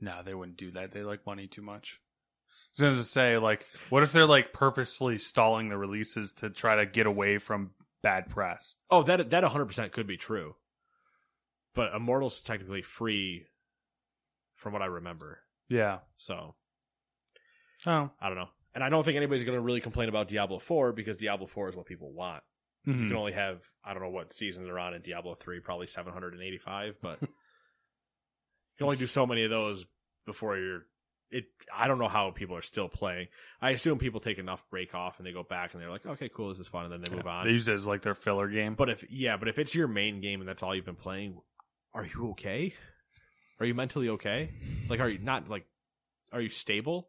No, they wouldn't do that. They like money too much. I was going to say, like, what if they're like purposefully stalling the releases to try to get away from bad press? Oh, that that 100 percent could be true, but Immortal's technically free, from what I remember. Yeah. So Oh. I don't know, and I don't think anybody's going to really complain about Diablo 4 because Diablo 4 is what people want. You Mhm. can only have I don't know what season they're on in Diablo 3, probably 785, but *laughs* you can only do so many of those before you're it I don't know how people are still playing. I assume people take enough break off and they go back and they're like, "Okay, cool, this is fun." And then they move on. They use it as like their filler game. But if yeah, but if it's your main game and that's all you've been playing, are you okay? Are you mentally okay? Like are you not like are you stable?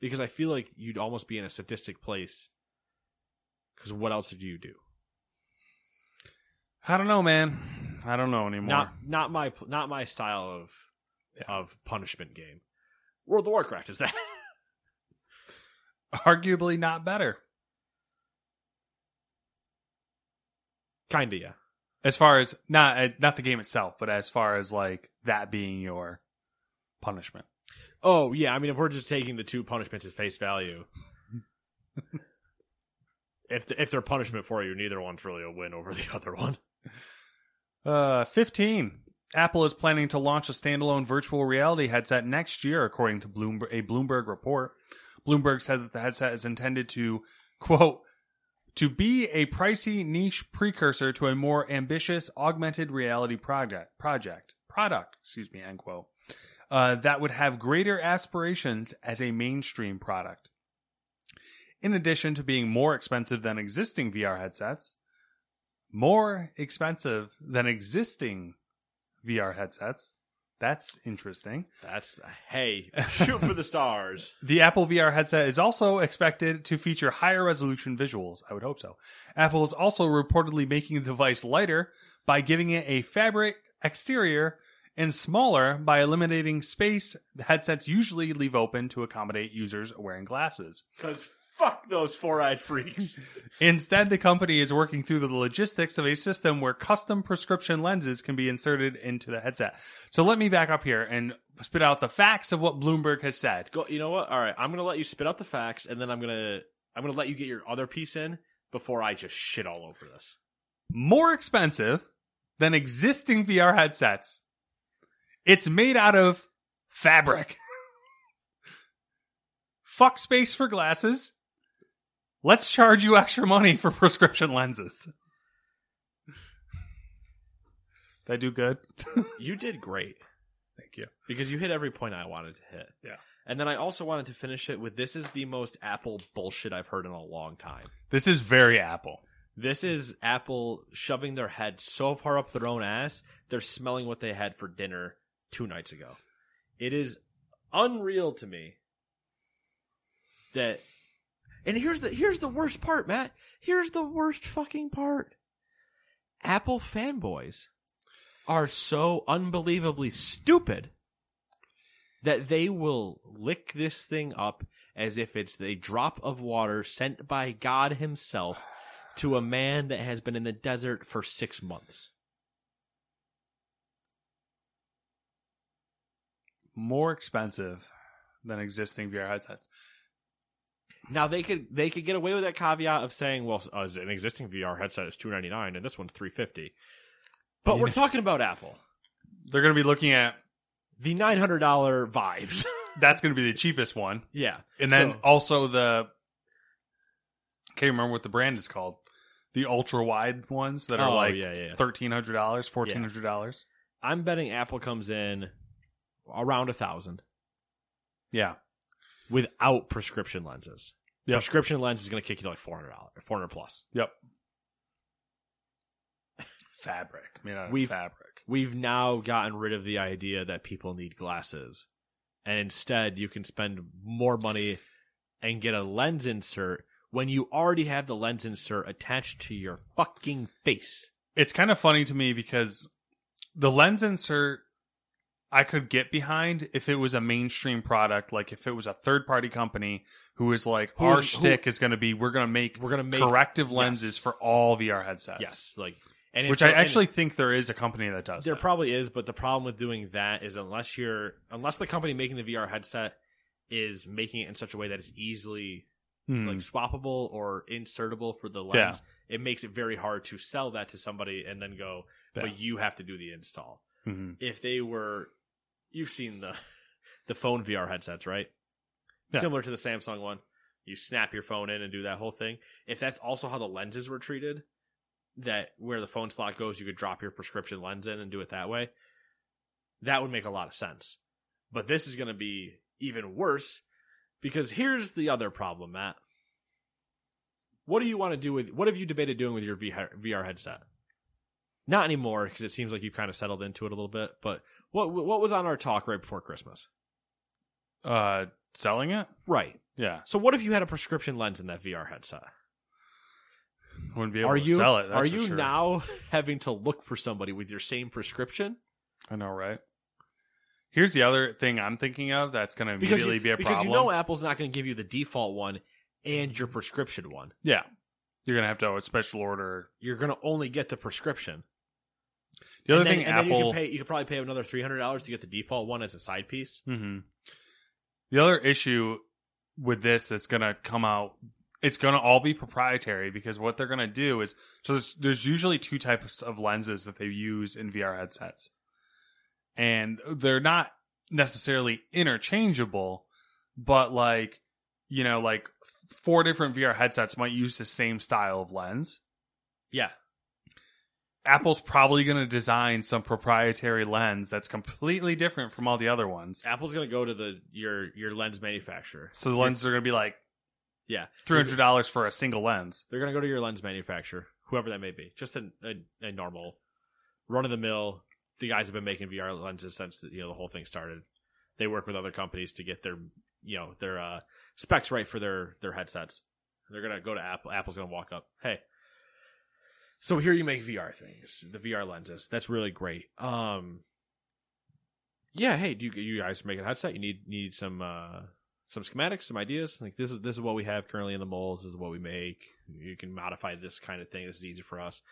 Because I feel like you'd almost be in a sadistic place. Cuz what else did you do? I don't know, man. I don't know anymore. Not not my not my style of of punishment game. World of Warcraft is that. *laughs* Arguably not better. Kind of, yeah. As far as not uh, not the game itself, but as far as like that being your punishment. Oh, yeah, I mean if we're just taking the two punishments at face value, *laughs* if the, if they're punishment for you, neither one's really a win over the *laughs* other one. Uh, 15. Apple is planning to launch a standalone virtual reality headset next year, according to Bloomberg, a Bloomberg report. Bloomberg said that the headset is intended to, quote, to be a pricey niche precursor to a more ambitious augmented reality project, project, product, excuse me, end quote, uh, that would have greater aspirations as a mainstream product. In addition to being more expensive than existing VR headsets, more expensive than existing VR headsets. That's interesting. That's hey, shoot for the stars. *laughs* The Apple VR headset is also expected to feature higher resolution visuals. I would hope so. Apple is also reportedly making the device lighter by giving it a fabric exterior and smaller by eliminating space the headsets usually leave open to accommodate users wearing glasses. Cuz fuck those four-eyed freaks. *laughs* Instead, the company is working through the logistics of a system where custom prescription lenses can be inserted into the headset. So let me back up here and spit out the facts of what Bloomberg has said. Go, you know what? All right, I'm going to let you spit out the facts and then I'm going to I'm going to let you get your other piece in before I just shit all over this. More expensive than existing VR headsets. It's made out of fabric. *laughs* Fuck space for glasses. Let's charge you extra money for prescription lenses. Did I do good? *laughs* You did great Thank you. because you hit every point I wanted to hit. Yeah. And then I also wanted to finish it with this is the most Apple bullshit I've heard in a long time. This is very Apple. This is Apple shoving their head so far up their own ass, they're smelling what they had for dinner two nights ago. It is unreal to me that and here's the here's the worst part, Matt. Here's the worst fucking part. Apple fanboys are so unbelievably stupid that they will lick this thing up as if it's a drop of water sent by God Himself to a man that has been in the desert for six months. More expensive than existing VR headsets. Now they could they could get away with that caveat of saying, well, uh, an existing VR headset is two ninety nine and this one's three fifty. But we're talking about Apple, They're going to be looking at the nine hundred dollar vibes. *laughs* that's going to be the cheapest one. yeah, And then So- also the I can't remember what the brand is called. The ultra wide ones that are Oh, like yeah, yeah, yeah. thirteen hundred dollars, fourteen hundred dollars. I'm betting Apple comes in around a thousand Yeah. without prescription lenses. Yep. Prescription lens is going to kick you to like four hundred dollars, four hundred plus. Yep. *laughs* Fabric. Made out of We've- fabric. we've now gotten rid of the idea that people need glasses. And instead, you can spend more money and get a lens insert when you already have the lens insert attached to your fucking face. It's kind of funny to me because the lens insert I could get behind if it was a mainstream product, like if it was a third party company who is like, Who our is- shtick is going to be we're going to make We're gonna make- corrective yes. lenses for all VR headsets. Yes, like and which I actually think there is a company that does. there that. probably is, but the problem with doing that is unless you're unless the company making the VR headset is making it in such a way that it's easily Hmm. like swappable or insertable for the lens, Yeah. it makes it very hard to sell that to somebody and then go, Yeah. but you have to do the install. Mhm. If they were, you've seen the the phone VR headsets, right? Yeah. Similar to the Samsung one, you snap your phone in and do that whole thing. If that's also how the lenses were treated, that where the phone slot goes, you could drop your prescription lens in and do it that way. That would make a lot of sense. But this is going to be even worse because here's the other problem, Matt. What do you want to do with what have you debated doing with your VR, VR headset? Not anymore because it seems like you've kind of settled into it a little bit. But what what was on our talk right before Christmas? uh, selling it. Right. Yeah, So what if you had a prescription lens in that VR headset? wouldn't be able Are to you sell it. That's are you sure. now *laughs* having to look for somebody with your same prescription? I know, right? Here's the other thing I'm thinking of that's going to immediately you, be a because problem. Because you know Apple's not going to give you the default one and your prescription one. yeah, you're going to have to have a special order. You're going to only get the prescription. The other then, thing Apple you can pay you could probably pay another three hundred dollars to get the default one as a side piece. hmm The other issue with this that's going to come out, it's going to all be proprietary because what they're going to do is so there's, there's usually two types of lenses that they use in VR headsets, and they're not necessarily interchangeable, but like you know, like four different VR headsets might use the same style of lens. Yeah, Apple's probably going to design some proprietary lens that's completely different from all the other ones. Apple's going to go to the your your lens manufacturer. So the lenses are going to be like Yeah, three hundred dollars for a single lens. They're going to go to your lens manufacturer, whoever that may be. Just a, a, a normal, run of the mill. The guys have been making VR lenses since the, you know the whole thing started. They work with other companies to get their you know their uh, specs right for their their headsets. They're going to go to Apple. Apple's going to walk up. Hey, so here you make VR things, the VR lenses. That's really great. Um, yeah. Hey, do you, you guys make a headset? You need need some uh some schematics, some ideas. Like this is this is what we have currently in the molds. This is what we make. You can modify this kind of thing. This is easy for us.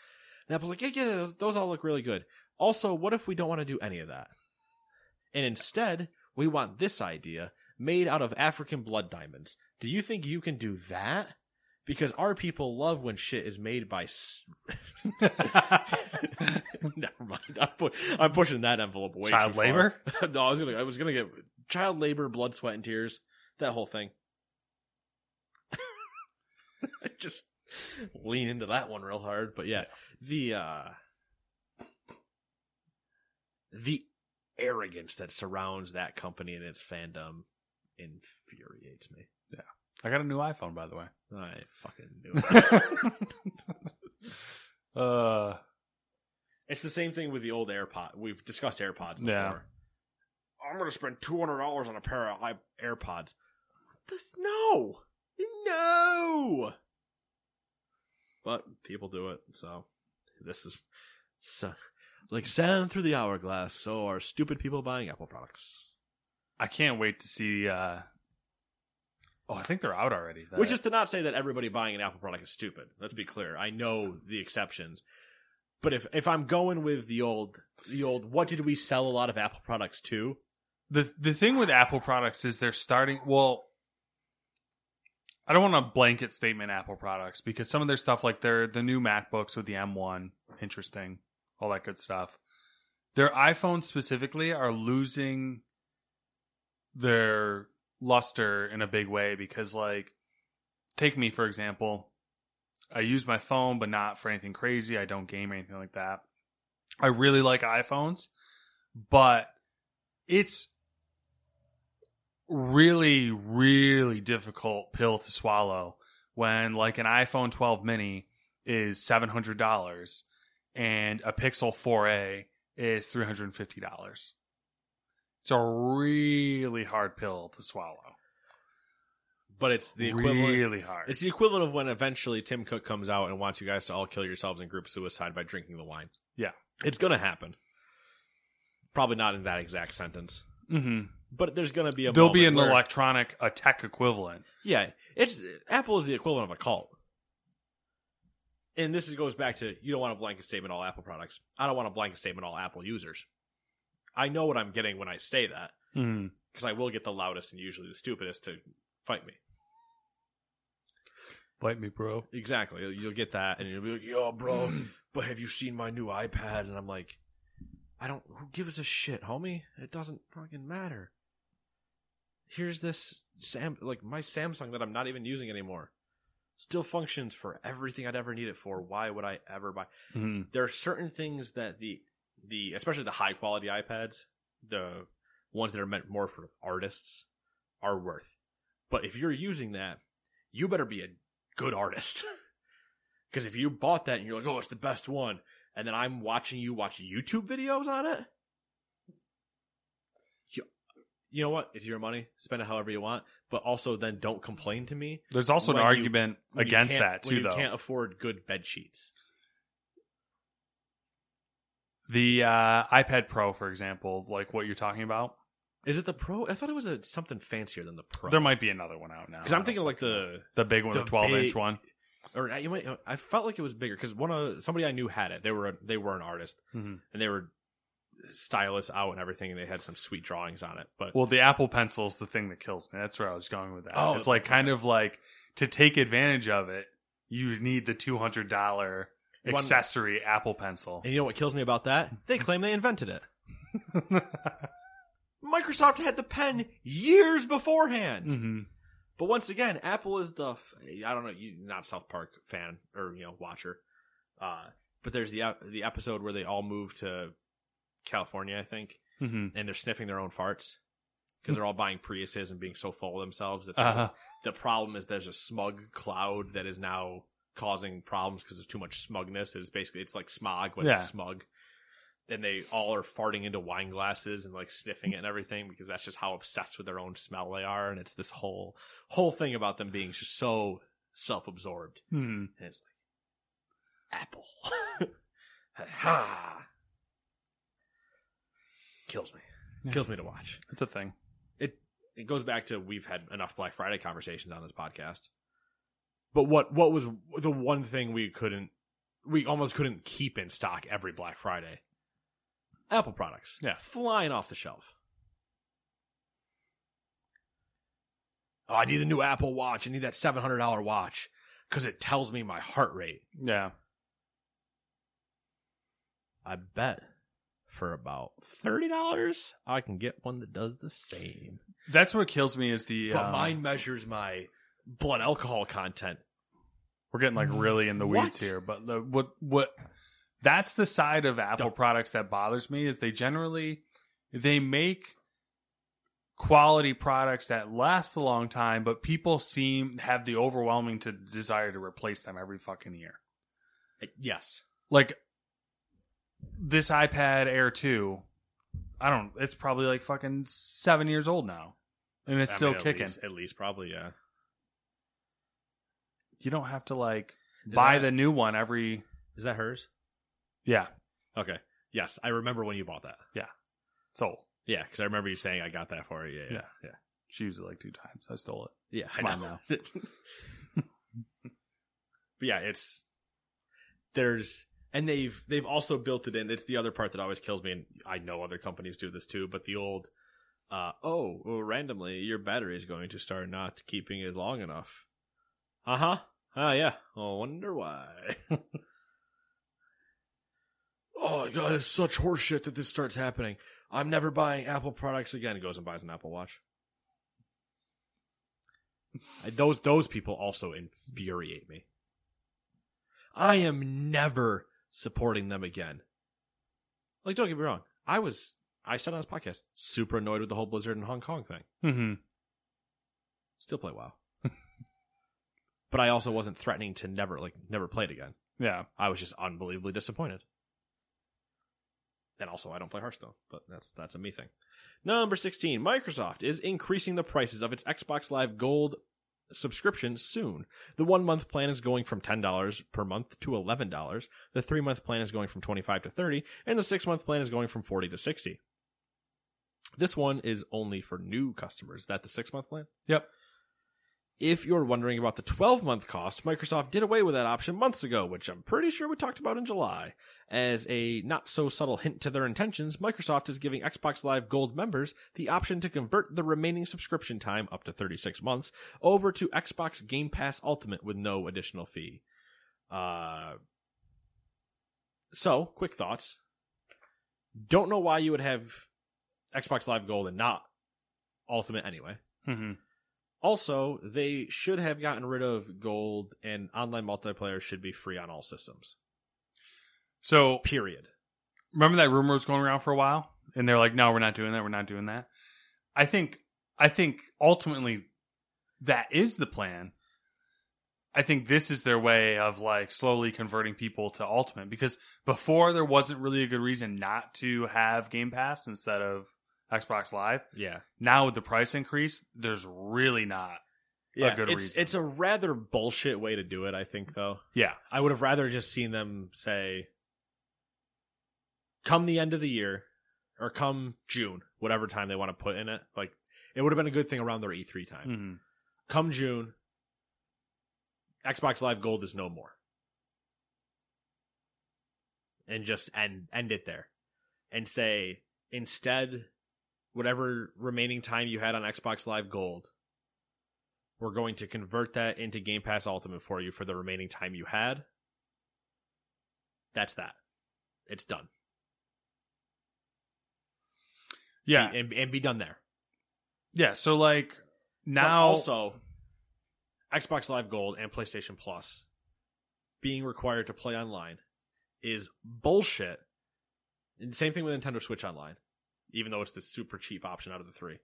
And Apple's like, yeah, yeah, those, those all look really good. Also, what if we don't want to do any of that? And instead, we want this idea made out of African blood diamonds. Do you think you can do that? Because our people love when shit is made by. S- *laughs* *laughs* Never mind. I'm, pu- I'm pushing that envelope way Child too far. labor? *laughs* no, I was gonna. I was gonna get child labor, blood, sweat, and tears. That whole thing. I just lean into that one real hard, but yeah, the uh the arrogance that surrounds that company and its fandom infuriates me. I got a new iPhone, by the way. I fucking knew it. *laughs* Uh, it's the same thing with the old AirPod. We've discussed AirPods before. Yeah. I'm going to spend two hundred dollars on a pair of AirPods. No, no. But people do it, so this is so, like sand through the hourglass. So are stupid people buying Apple products, I can't wait to see. Uh, oh, I think they're out already. The- which is to not say that everybody buying an Apple product is stupid. Let's be clear. I know the exceptions, but if if I'm going with the old the old, what did we sell a lot of Apple products to? the the thing with Apple products is they're starting. Well, I don't want a blanket statement Apple products because some of their stuff, like their the new MacBooks with the M1, interesting, all that good stuff. Their iPhones specifically are losing their luster in a big way because, like, take me for example. I use my phone, but not for anything crazy. I don't game or anything like that. I really like iPhones, but it's really, really difficult pill to swallow when like an iPhone 12 mini is $700 and a Pixel 4a is $350. It's a really hard pill to swallow. But it's the equivalent. Really hard. It's the equivalent of when eventually Tim Cook comes out and wants you guys to all kill yourselves in group suicide by drinking the wine. Yeah. It's gonna happen. Probably not in that exact sentence, hmm but there's gonna be a. There'll be an where- electronic, a tech equivalent. Yeah, it's Apple is the equivalent of a cult. And this is, goes back to you don't want a blanket statement all Apple products. I don't want a blanket statement all Apple users. I know what I'm getting when I say that Mm. because I will get the loudest and usually the stupidest to fight me. Fight me, bro. Exactly. You'll- get that, and you'll be like, "Yo, bro, *clears throat* but have you seen my new iPad?" And I'm like, "I don't. Who gives a shit, homie? It doesn't fucking matter." Here's this Sam, like my Samsung that I'm not even using anymore, still functions for everything I'd ever need it for. Why would I ever buy? Mhm. There are certain things that the the especially the high quality iPads, the ones that are meant more for artists, are worth. But if you're using that, you better be a good artist. *laughs* Because if you bought that and you're like, oh, it's the best one, and then I'm watching you watch YouTube videos on it, you, you know what? It's your money. Spend it however you want. But also then don't complain to me. There's also an argument you against that too, you though. can't afford good bed sheets. The uh, iPad Pro, for example, like what you're talking about, Is it the Pro? I thought it was a, something fancier than the Pro. there might be another one out now. because I'm thinking like the the big one, the the 12 inch one. or you might. I felt like it was bigger because one of somebody I knew had it. They were a, they were an artist Mhm. and they were stylists out and everything, and they had some sweet drawings on it. But Well, the Apple Pencil is the thing that kills me. That's where I was going with that. Oh, it's like kind of like to take advantage of it, you need the two hundred dollar One- accessory Apple Pencil. And you know what kills me about that? They claim they invented it. *laughs* Microsoft had the pen years beforehand. hmm But once again, Apple is the I don't know, you not a South Park fan or you know watcher. Uh, but there's the the episode where they all move to California, I think, hmm and they're sniffing their own farts because they're all buying Priuses and being so full of themselves that Uh-huh. the problem is there's a smug cloud that is now causing problems because of too much smugness. It's basically it's like smog, when Yeah. it's smug. And they all are farting into wine glasses and like sniffing it and everything because that's just how obsessed with their own smell they are. And it's this whole whole thing about them being just so self absorbed. hmm And it's like Apple. *laughs* ha kills me. Kills me to watch It's a thing. it it goes back to we've had enough Black Friday conversations on this podcast. But what what was the one thing we couldn't we almost couldn't keep in stock every Black Friday? Apple products. Yeah. Flying off the shelf. Oh, I need the new Apple Watch. I need that seven hundred dollar watch. because it tells me my heart rate. Yeah. I bet for about thirty dollars, I can get one that does the same. That's what kills me is the But um, mine measures my blood alcohol content. We're getting like really in the weeds What? here, but the, what what that's the side of Apple products that bothers me is they generally they make quality products that last a long time, but people seem have the overwhelming to desire to replace them every fucking year. Uh, yes. Like this iPad Air 2, I don't it's probably like fucking 7 years old now. And it's I still mean, at kicking. least- at least probably, yeah. You don't have to like Is buy that- the new one every Is that hers? yeah, Okay. Yes, I remember when you bought that. yeah. Sold. Yeah, because I remember you saying I got that for you. Yeah, yeah, Yeah. yeah. She used it like two times. I stole it. Yeah, It's I mine know. now. *laughs* but yeah, it's there's and they've they've also built it in. It's the other part that always kills me, and I know other companies do this too. But the old, uh, oh, well, randomly your battery is going to start not keeping it long enough. Uh huh. Ah, yeah. I wonder why. *laughs* oh god, it's such horseshit that this starts happening. I'm never buying Apple products again. He goes and buys an Apple Watch. Those those people also infuriate me. I am never supporting them again. Like, don't get me wrong. I was I said on this podcast super annoyed with the whole Blizzard and Hong Kong thing. Mm-hmm. Still play WoW, but I also wasn't threatening to never like never play it again. Yeah. I was just unbelievably disappointed. And also, I don't play Hearthstone, but that's that's a me thing. Number sixteen, Microsoft is increasing the prices of its Xbox Live Gold subscription soon. The one month plan is going from ten dollars per month to eleven dollars. The three month plan is going from twenty five to thirty, and the six month plan is going from forty to sixty. This one is only for new customers. Is that the six month plan? Yep. If you're wondering about the 12 month cost, Microsoft did away with that option months ago, which I'm pretty sure we talked about in July. As a not so subtle hint to their intentions, Microsoft is giving Xbox Live Gold members the option to convert the remaining subscription time, up to 36 months, over to Xbox Game Pass Ultimate with no additional fee. Uh, so, quick thoughts. Don't know why you would have Xbox Live Gold and not Ultimate anyway. Mm-hmm. Also, they should have gotten rid of gold and online multiplayer should be free on all systems. So Period. remember that rumor was going around for a while, and they're like, "No, we're not doing that. We're not doing that." I think, I think ultimately, that is the plan. I think this is their way of like slowly converting people to Ultimate because before there wasn't really a good reason not to have Game Pass instead of Xbox Live. Yeah. Now with the price increase, there's really not a good it's, reason. It's a rather bullshit way to do it, I think, though. yeah, I would have rather just seen them say, come the end of the year, or come June, whatever time they want to put in it. Like, it would have been a good thing around their E3 time. hmm Come June, Xbox Live Gold is no more. And just end end it there. And say instead whatever remaining time you had on Xbox Live Gold, we're going to convert that into Game Pass Ultimate for you for the remaining time you had. That's that. It's done. yeah, And and be done there. yeah. So like But now, also Xbox Live Gold and PlayStation Plus being required to play online is bullshit. And same thing with Nintendo Switch Online, even though it's the super cheap option out of the three.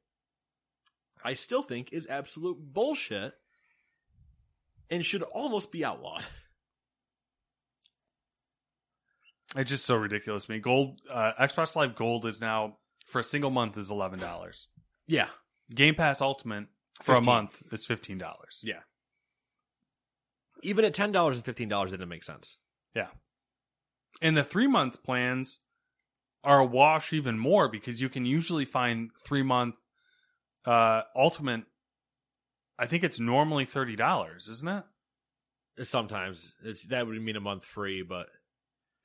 I still think is absolute bullshit and should almost be outlawed. *laughs* It's just so ridiculous to me. Gold uh, Xbox Live Gold is now for a single month is eleven dollars. Yeah. Game Pass Ultimate for a month is fifteen dollars. Yeah. Even at $10 and $15 it didn't make sense. Yeah. And the three month plans are a wash even more because you can usually find three month uh ultimate I think it's normally thirty dollars, isn't it? Sometimes it's that would mean a month free, but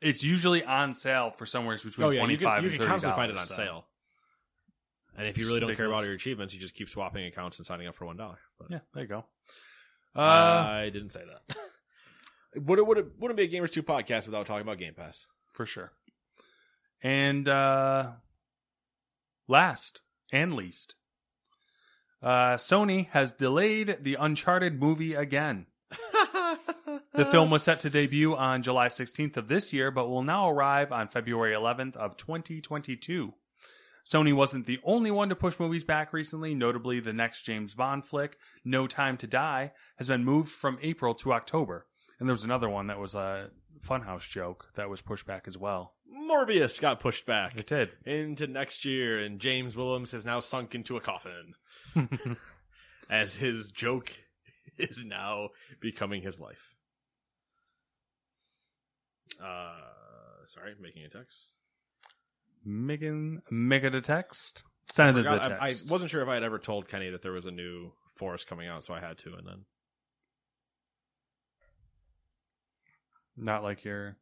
It's usually on sale for somewhere between oh yeah, twenty you can, you and can thirty constantly find it on sale. And if you really don't care about your achievements, you just keep swapping accounts and signing up for one dollar. Yeah, there you go. Uh, I didn't say that. *laughs* would it would it wouldn't be a Gamers Two podcast without talking about Game Pass. for sure. And uh last and least, uh Sony has delayed the Uncharted movie again. *laughs* the film was set to debut on July 16th of this year, but will now arrive on February 11th of 2022. Sony wasn't the only one to push movies back recently. Notably, the next James Bond flick, No Time to Die, has been moved from April to October. And there was another one that was a Funhouse joke that was pushed back as well. Morbius got pushed back It did. into next year, and James Willems has now sunk into a coffin *laughs* as his joke is now becoming his life. Uh, sorry, making a text. Megan, mega the text. Send it the Forgot- I, I wasn't sure if I had ever told Kenny that there was a new Forest coming out, so I had to, and then Not like you're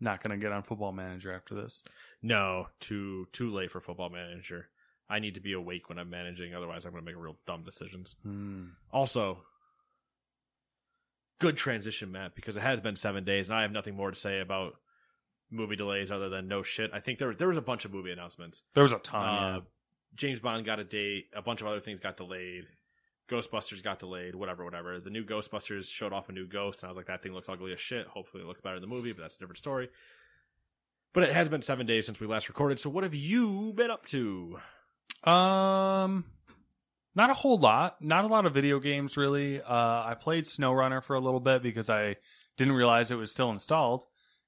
not going to get on Football Manager after this. no, too too late for Football Manager. I need to be awake when I'm managing, otherwise I'm going to make real dumb decisions. Hmm. Also, good transition, Matt, because it has been seven days, and I have nothing more to say about movie delays other than no shit. I think there there was a bunch of movie announcements. There was a ton. Uh, James Bond got a date. A bunch of other things got delayed. Ghostbusters got delayed. Whatever, whatever. The new Ghostbusters showed off a new ghost, and I was like, that thing looks ugly as shit. Hopefully, it looks better in the movie, but that's a different story. But it has been seven days since we last recorded. So, what have you been up to? Um, not a whole lot. Not a lot of video games, really. Uh, I played SnowRunner for a little bit because I didn't realize it was still installed.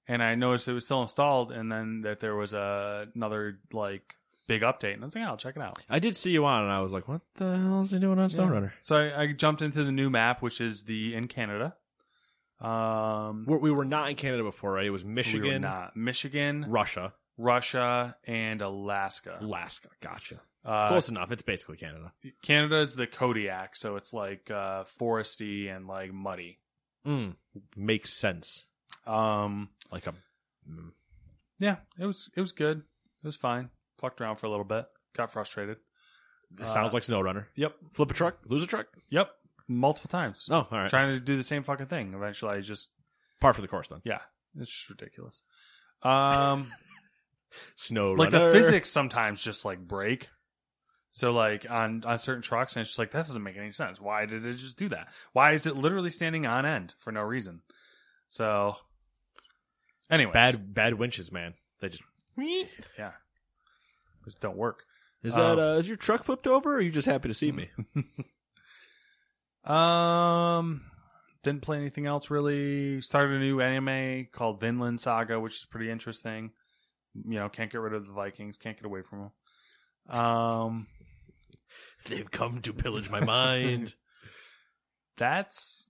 And I noticed it was still installed, and then that there was a, another, like, big update. And I was like, "Yeah, I'll check it out. I did see you on, and I was like, what the hell is he doing on SnowRunner? So I, I jumped into the new map, which is the in Canada. Um, We're, we were not in Canada before, right? It was we were Michigan, not Michigan, Russia, Russia, and Alaska. Alaska. Gotcha. Uh, Close enough. It's basically Canada. Canada is the Kodiak, so it's like uh, foresty and like muddy. Mm, makes sense. Um, Like a mm. yeah, it was it was good. It was fine. Fucked around for a little bit. Got frustrated. It sounds like SnowRunner. Yep, Flip a truck, lose a truck. yep, multiple times. Oh, all right. Trying to do the same fucking thing. Eventually, I just Par for the course then. yeah, it's just ridiculous. Um. *laughs* Snow like the physics sometimes just like break. So like on on certain trucks, and it's just like that doesn't make any sense. Why did it just do that? Why is it literally standing on end for no reason? So, anyway, Bad bad winches, man. They just. yeah, just don't work. Is Um, that uh, is your truck flipped over, or are you just happy to see me? *laughs* Um, didn't play anything else really. Started a new anime called Vinland Saga, which is pretty interesting. You know, can't get rid of the Vikings, can't get away from them. Um, *laughs* They've come to pillage my mind. *laughs* that's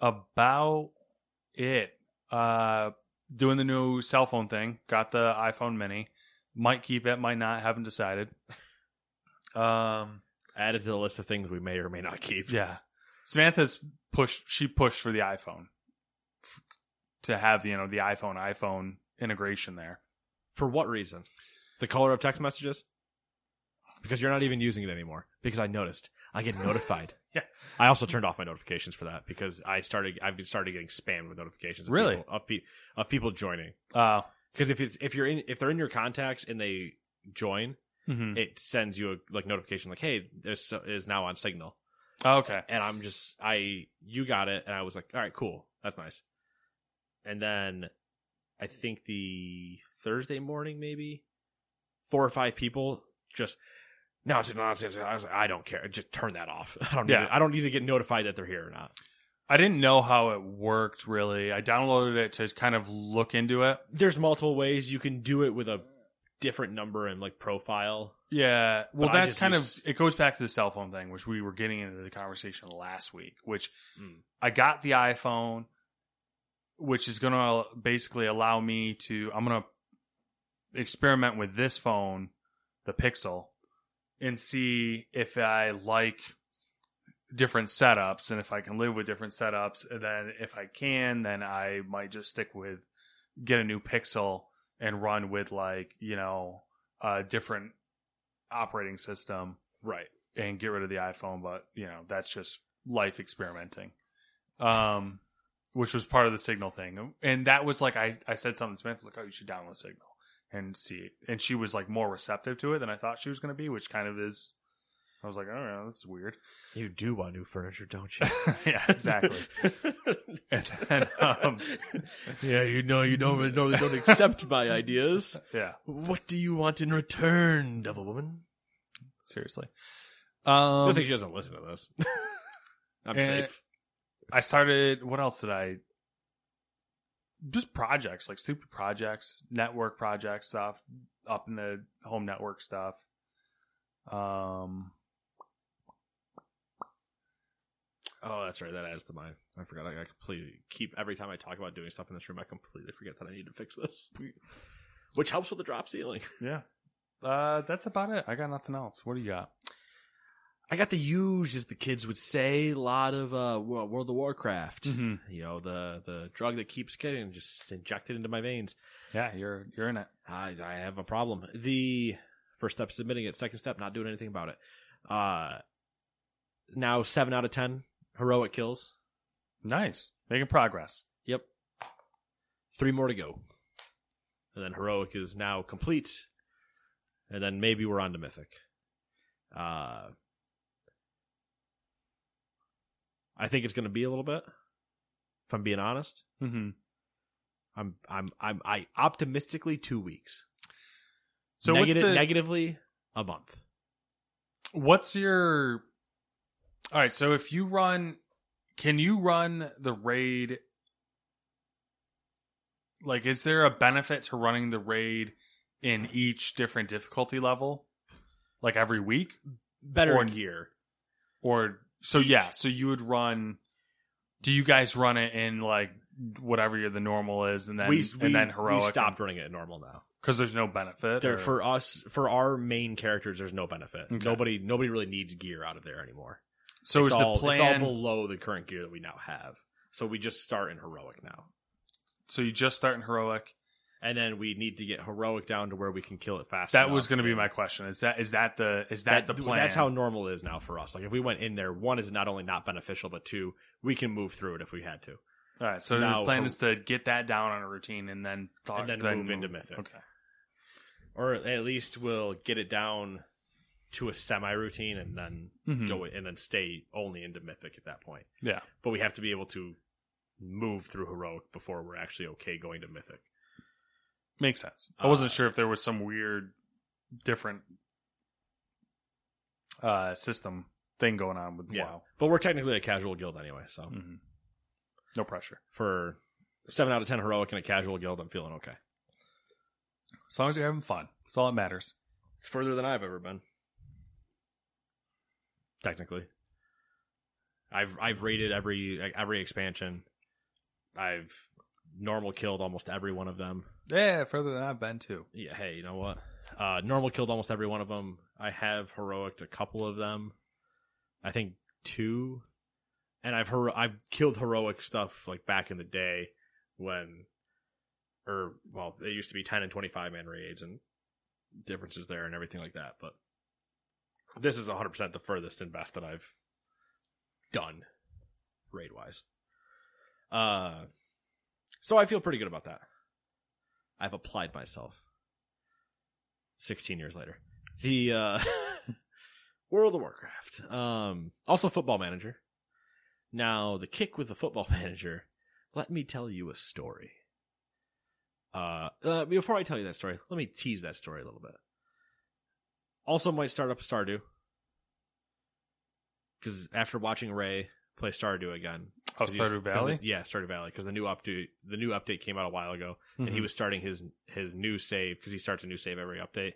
about it. Uh, doing the new cell phone thing. Got the iPhone Mini. Might keep it, might not. Haven't decided. Um, Added to the list of things we may or may not keep. yeah. Samantha's pushed. She pushed for the iPhone f- to have you know the iPhone iPhone integration there. For what reason? The color of text messages? Because you're not even using it anymore. Because I noticed. I get notified. *laughs* Yeah. I also turned off my notifications for that because I started I've started getting spammed with notifications of Really? people, of, pe- of people joining. Uh, Because if it's if you're in if they're in your contacts and they join, mhm. it sends you a like notification like, "Hey, this is now on Signal." Oh, okay. And I'm just I you got it, and I was like, "All right, cool, that's nice." And then I think the Thursday morning, maybe four or five people just no, it's nonsense. I was like, I don't care. Just turn that off. *laughs* I don't. Need Yeah. to, I don't need to get notified that they're here or not. I didn't know how it worked really. I downloaded it to kind of look into it. There's multiple ways you can do it with a different number and like profile. Yeah. Well, that's kind use- of it goes back to the cell phone thing, which we were getting into the conversation last week. Which Mm. I got the iPhone, which is going to basically allow me to. I'm going to experiment with this phone, the Pixel, and see if I like different setups and if I can live with different setups. Then if I can, then I might just stick with get a new Pixel and run with like you know a different operating system Right. and get rid of the iPhone. But you know that's just life experimenting. um, which was part of the Signal thing, and that was like I I said something to Smith like, oh, you should download Signal and see it, and she was like more receptive to it than I thought she was going to be, which kind of is. I was like, oh, yeah, that's weird. You do want new furniture, don't you? *laughs* yeah, exactly. *laughs* and then, um, *laughs* yeah, you know, you don't really know they don't accept my ideas. yeah, What do you want in return, devil woman? seriously. I Um, think she doesn't listen to this. I'm safe. I started. What else did I? Just projects, like stupid projects, network project stuff, up in the home network stuff. Um, Oh, that's right. That adds to my. I forgot. I, I completely keep every time I talk about doing stuff in this room, I completely forget that I need to fix this, *laughs* which helps with the drop ceiling. *laughs* yeah. Uh, that's about it. I got nothing else. What do you got? I got the huge, as the kids would say, a lot of uh, World of Warcraft. Mhm. You know, the the drug that keeps getting just injected into my veins. Yeah, you're you're in it. I I have a problem. The first step is admitting it. Second step, not doing anything about it. Uh, now seven out of ten heroic kills. Nice, making progress. Yep. Three more to go. And then heroic is now complete. And then maybe we're on to mythic. Uh I think it's going to be a little bit. If I'm being honest, Mm-hmm. I'm I'm I'm I optimistically 2 weeks. So Negati- the negatively a month. what's your all right so if you run can you run the raid like is there a benefit to running the raid in each different difficulty level like every week Better Or- gear. or so yeah so you would run do you guys run it in like whatever the normal is and then we, we, and then heroic we stopped running it normal now. because there's no benefit There, for us, for our main characters, there's no benefit. Okay. Nobody, nobody really needs gear out of there anymore. So it's is all, the plan It's all below the current gear that we now have. So we just start in heroic now, so you just start in heroic and then we need to get heroic down to where we can kill it fast. that was going to be my question is that is that the is that, the plan That's how normal is now for us. Like if we went in there, one is not only not beneficial, but two, we can move through it if we had to. All right, so Now, the plan is to get that down on a routine and then talk, And then move into Mythic. Okay, or at least we'll get it down to a semi routine and then Mhm. go and then stay only into mythic at that point. yeah, But we have to be able to move through heroic before we're actually okay going to mythic. makes sense. I wasn't Uh, sure if there was some weird, different uh system thing going on with Yeah, WoW. but we're technically a casual guild anyway. So hmm No pressure. for seven out of ten heroic and a casual guild, I'm feeling okay. As long as you're having fun, that's all that matters. It's Further than I've ever been. Technically, I've I've rated every every expansion. I've normal killed almost every one of them. Yeah, further than I've been too. Yeah, hey, you know what? Uh, normal killed almost every one of them. I have heroic a couple of them. I think two, and I've hero- I've killed heroic stuff like back in the day when, or well, it used to be ten and twenty five man raids and differences there and everything like that. But this is one hundred percent the furthest and best that I've done raid wise. Uh, so I feel pretty good about that. I've applied myself. 16 years later. The uh *laughs* World of Warcraft. Um also football manager. Now, the kick with the football *laughs* manager, let me tell you a story. Uh, uh before I tell you that story, let me tease that story a little bit. Also might start up Stardew. Cuz after watching Ray play Stardew again, Oh, Stardew Valley? the- yeah, Stardew Valley because the new update the new update came out a while ago, and he Mhm. was starting his his new save because he starts a new save every update.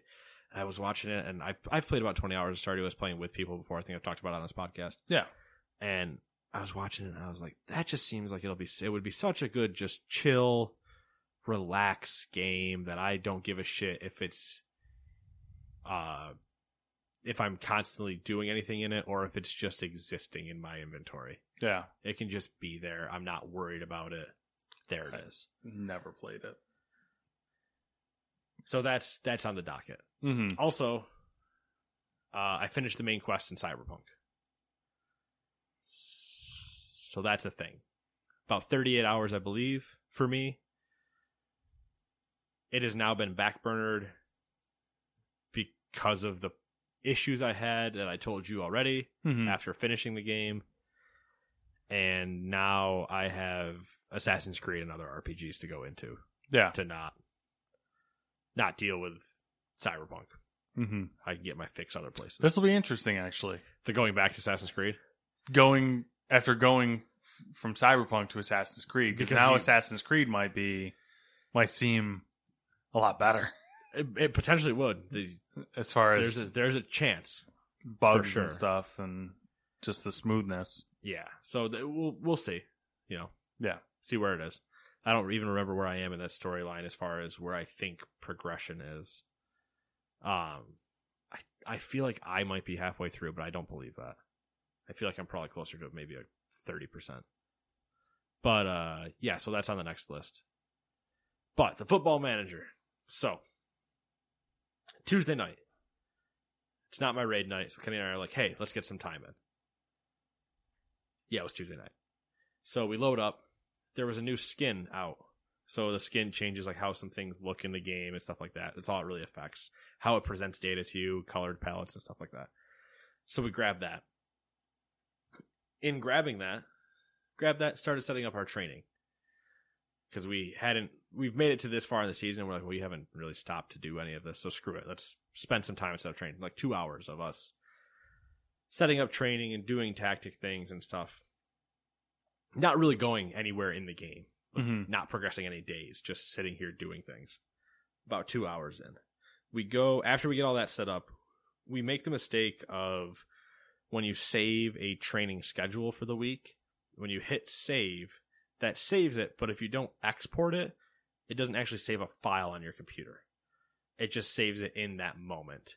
And I was watching it, and I've I've played about twenty hours of Stardew. I was playing with people before. I think I've talked about it on this podcast. Yeah. And I was watching it, and I was like, that just seems like it'll be it would be such a good just chill, relax game that I don't give a shit if it's uh if I'm constantly doing anything in it or if it's just existing in my inventory. Yeah. It can just be there. I'm not worried about it. There it Right. is. Never played it. So that's that's on the docket. Mm-hmm. Also, uh, I finished the main quest in Cyberpunk. So that's a thing. about 38 hours, I believe, for me. It has now been backburnered because of the issues I had that I told you already Mhm. after finishing the game. And now I have Assassin's Creed and other RPGs to go into Yeah. to not not deal with Cyberpunk. hmm I can get my fix other places. This will be interesting, actually. the going back to Assassin's Creed. Going after going f- from Cyberpunk to Assassin's Creed, because Because now you- Assassin's Creed might be might seem a lot better It, it potentially would. The, as far there's as a, there's a chance. bugs sure. and stuff, and just the smoothness. Yeah. So th- we'll we'll see. You know, Yeah. see where it is. I don't even remember where I am in that storyline as far as where I think progression is. Um, I I feel like I might be halfway through, but I don't believe that. I feel like I'm probably closer to maybe a thirty percent. But uh, yeah. So that's on the next list. But the football manager. So Tuesday night. It's not my raid night, so Kenny and I are like, "Hey, let's get some time in." Yeah, it was Tuesday night. So we load up. There was a new skin out. So the skin changes like how some things look in the game and stuff like that. That's all it really affects. How it presents data to you, colored palettes and stuff like that. So we grabbed that. In grabbing that, grabbed that, started setting up our training. Because we hadn't we've made it to this far in the season, we're like, we haven't really stopped to do any of this, so screw it. Let's spend some time instead of training. Like two hours of us setting up training and doing tactic things and stuff. Not really going anywhere in the game. Like, Mhm. Not progressing any days, just sitting here doing things. About two hours in. We go, after we get all that set up, we make the mistake of when you save a training schedule for the week, when you hit save, that saves it, but if you don't export it, it doesn't actually save a file on your computer. It just saves it in that moment.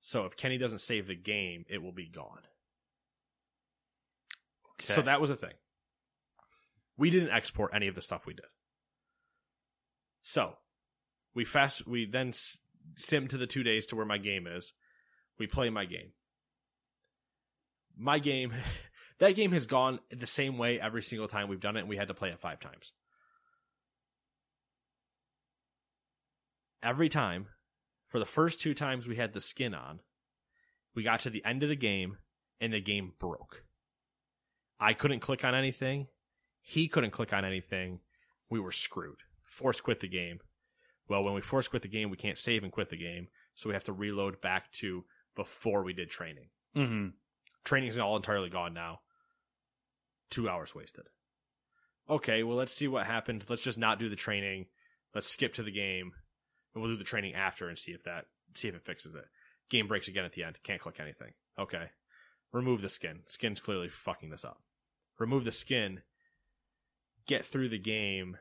So if Kenny doesn't save the game, it will be gone. Okay. So that was a thing. We didn't export any of the stuff we did. So we fast. We then sim to the two days to where my game is. We play my game. My game, *laughs* that game has gone the same way every single time we've done it, and we had to play it five times. Every time, for the first two times we had the skin on, we got to the end of the game, and the game broke. I couldn't click on anything. He couldn't click on anything. We were screwed. Force quit the game. Well, when we force quit the game, we can't save and quit the game, so we have to reload back to before we did training. hmm Training's all entirely gone now. Two hours wasted. Okay, well, let's see what happens. Let's just not do the training. Let's skip to the game, and we'll do the training after and see if that see if it fixes it. Game breaks again at the end. Can't click anything. Okay, remove the skin. Skin's clearly fucking this up. Remove the skin. Get through the game.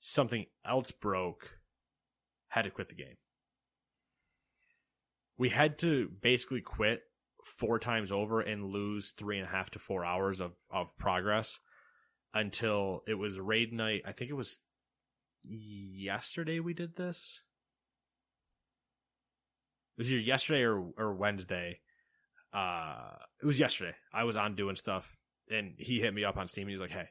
Something else broke. Had to quit the game. We had to basically quit four times over and lose three and a half to four hours of, of progress until it was raid night. I think it was yesterday we did this. It was either yesterday or, or Wednesday. Uh, it was yesterday. I was on doing stuff and he hit me up on Steam and he's like, Hey,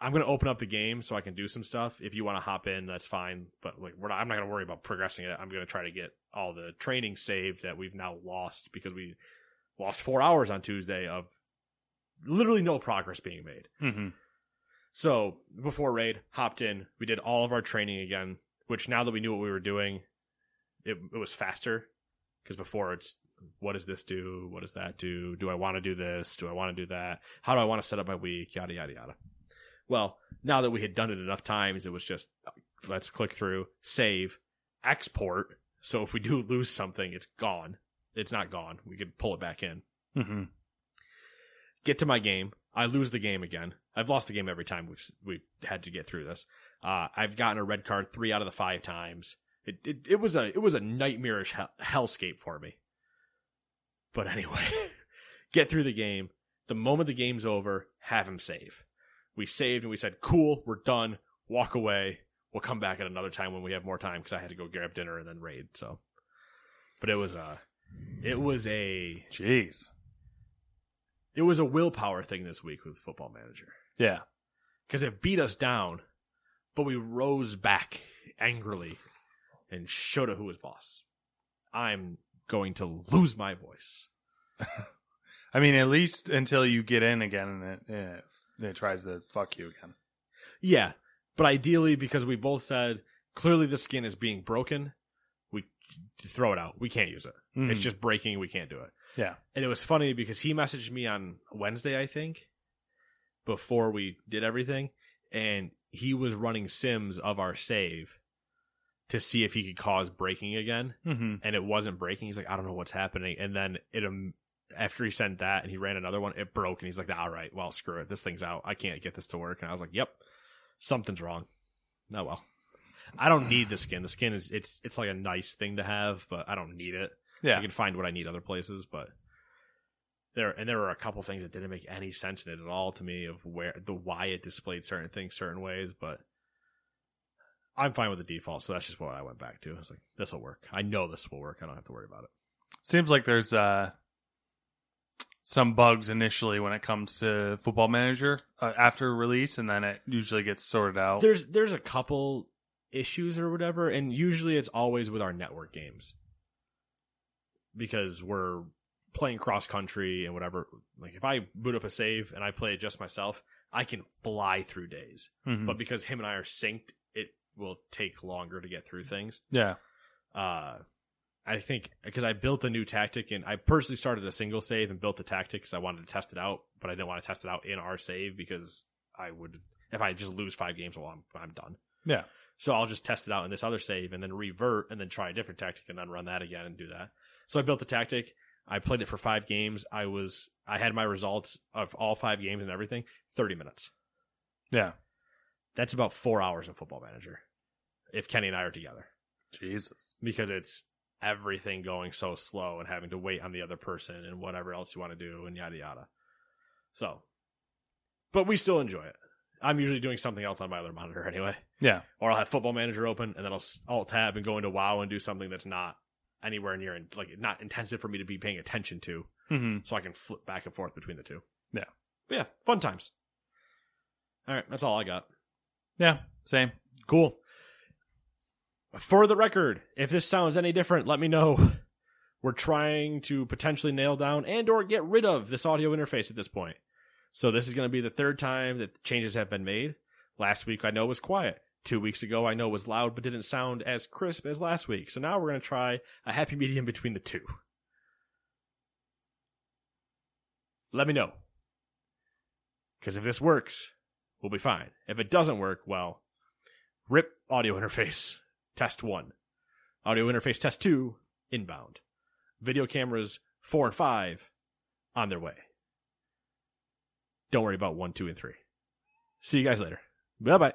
I'm going to open up the game so I can do some stuff. If you want to hop in, that's fine. But like, not, I'm not going to worry about progressing it. I'm going to try to get all the training saved that we've now lost because we lost four hours on Tuesday of literally no progress being made. hmm So before raid, hopped in. We did all of our training again. Which now that we knew what we were doing, it it was faster. Because before it's what does this do? What does that do? Do I want to do this? Do I want to do that? How do I want to set up my week? Yada yada yada. Well, now that we had done it enough times, it was just let's click through, save, export. So if we do lose something, it's gone. It's not gone. We could pull it back in hmm get to my game. I lose the game again. I've lost the game every time we've we've had to get through this. Uh, I've gotten a red card three out of the five times. It it, it was a it was a nightmarish hell, hellscape for me. But anyway, *laughs* get through the game. The moment the game's over, have him save. We saved and we said, "Cool, we're done." Walk away. We'll come back at another time when we have more time because I had to go grab dinner and then raid. So, but it was a, it was a Jeez. it was a willpower thing this week with Football Manager Yeah. because it beat us down, but we rose back angrily and showed who was boss. I'm going to lose my voice. *laughs* I mean, at least until you get in again and it, it, it tries to fuck you again. Yeah, but ideally, because we both said clearly the skin is being broken, we throw it out. We can't use it. It's Mhm. just breaking. We can't do it. Yeah. And it was funny because he messaged me on Wednesday, I think, before we did everything, and he was running sims of our save to see if he could cause breaking again, Mm-hmm. and it wasn't breaking. He's like, I don't know what's happening, and then it um, after he sent that and he ran another one, it broke, and he's like, All right, well, screw it, this thing's out. I can't get this to work, and I was like, Yep, something's wrong. Oh well. I don't need the skin. The skin is it's it's like a nice thing to have, but I don't need it. Yeah. I can find what I need other places, but there and there were a couple things that didn't make any sense in it at all to me of where the why it displayed certain things certain ways, but I'm fine with the default, so that's just what I went back to. I was like, this will work. I know this will work. I don't have to worry about it. Seems like there's uh, some bugs initially when it comes to Football Manager uh, after release, and then it usually gets sorted out. There's there's a couple issues or whatever, and usually it's always with our network games because we're playing cross country and whatever. Like if I boot up a save and I play it just myself, I can fly through days. Mhm. But because him and I are synced, it will take longer to get through things. yeah. Uh, I think because I built a new tactic and I personally started a single save and built the tactic because I wanted to test it out, but I didn't want to test it out in our save because I would if I just lose five games, well, I'm I'm done. Yeah. So I'll just test it out in this other save and then revert and then try a different tactic and then run that again and do that. So I built the tactic. I played it for five games. I was I had my results of all five games and everything. Thirty minutes. Yeah. That's about four hours of Football Manager, if Kenny and I are together Jesus. because it's everything going so slow and having to wait on the other person and whatever else you want to do and yada yada. So, but we still enjoy it. I'm usually doing something else on my other monitor anyway, Yeah. or I'll have Football Manager open and then I'll alt tab and go into WoW and do something that's not anywhere near in, like not intensive for me to be paying attention to, Mm-hmm. so I can flip back and forth between the two. Yeah. But yeah, fun times. All right, that's all I got. Yeah. Same. Cool. For the record, if this sounds any different, let me know. *laughs* We're trying to potentially nail down and or get rid of this audio interface at this point. So this is going to be the third time that changes have been made. Last week I know was quiet. Two weeks ago I know was loud but didn't sound as crisp as last week. So now we're going to try a happy medium between the two. Let me know. Because if this works, we'll be fine. If it doesn't work, well, rip audio interface test one. Audio interface test two, inbound. Video cameras four and five, on their way. Don't worry about one, two, and three. See you guys later. Bye bye.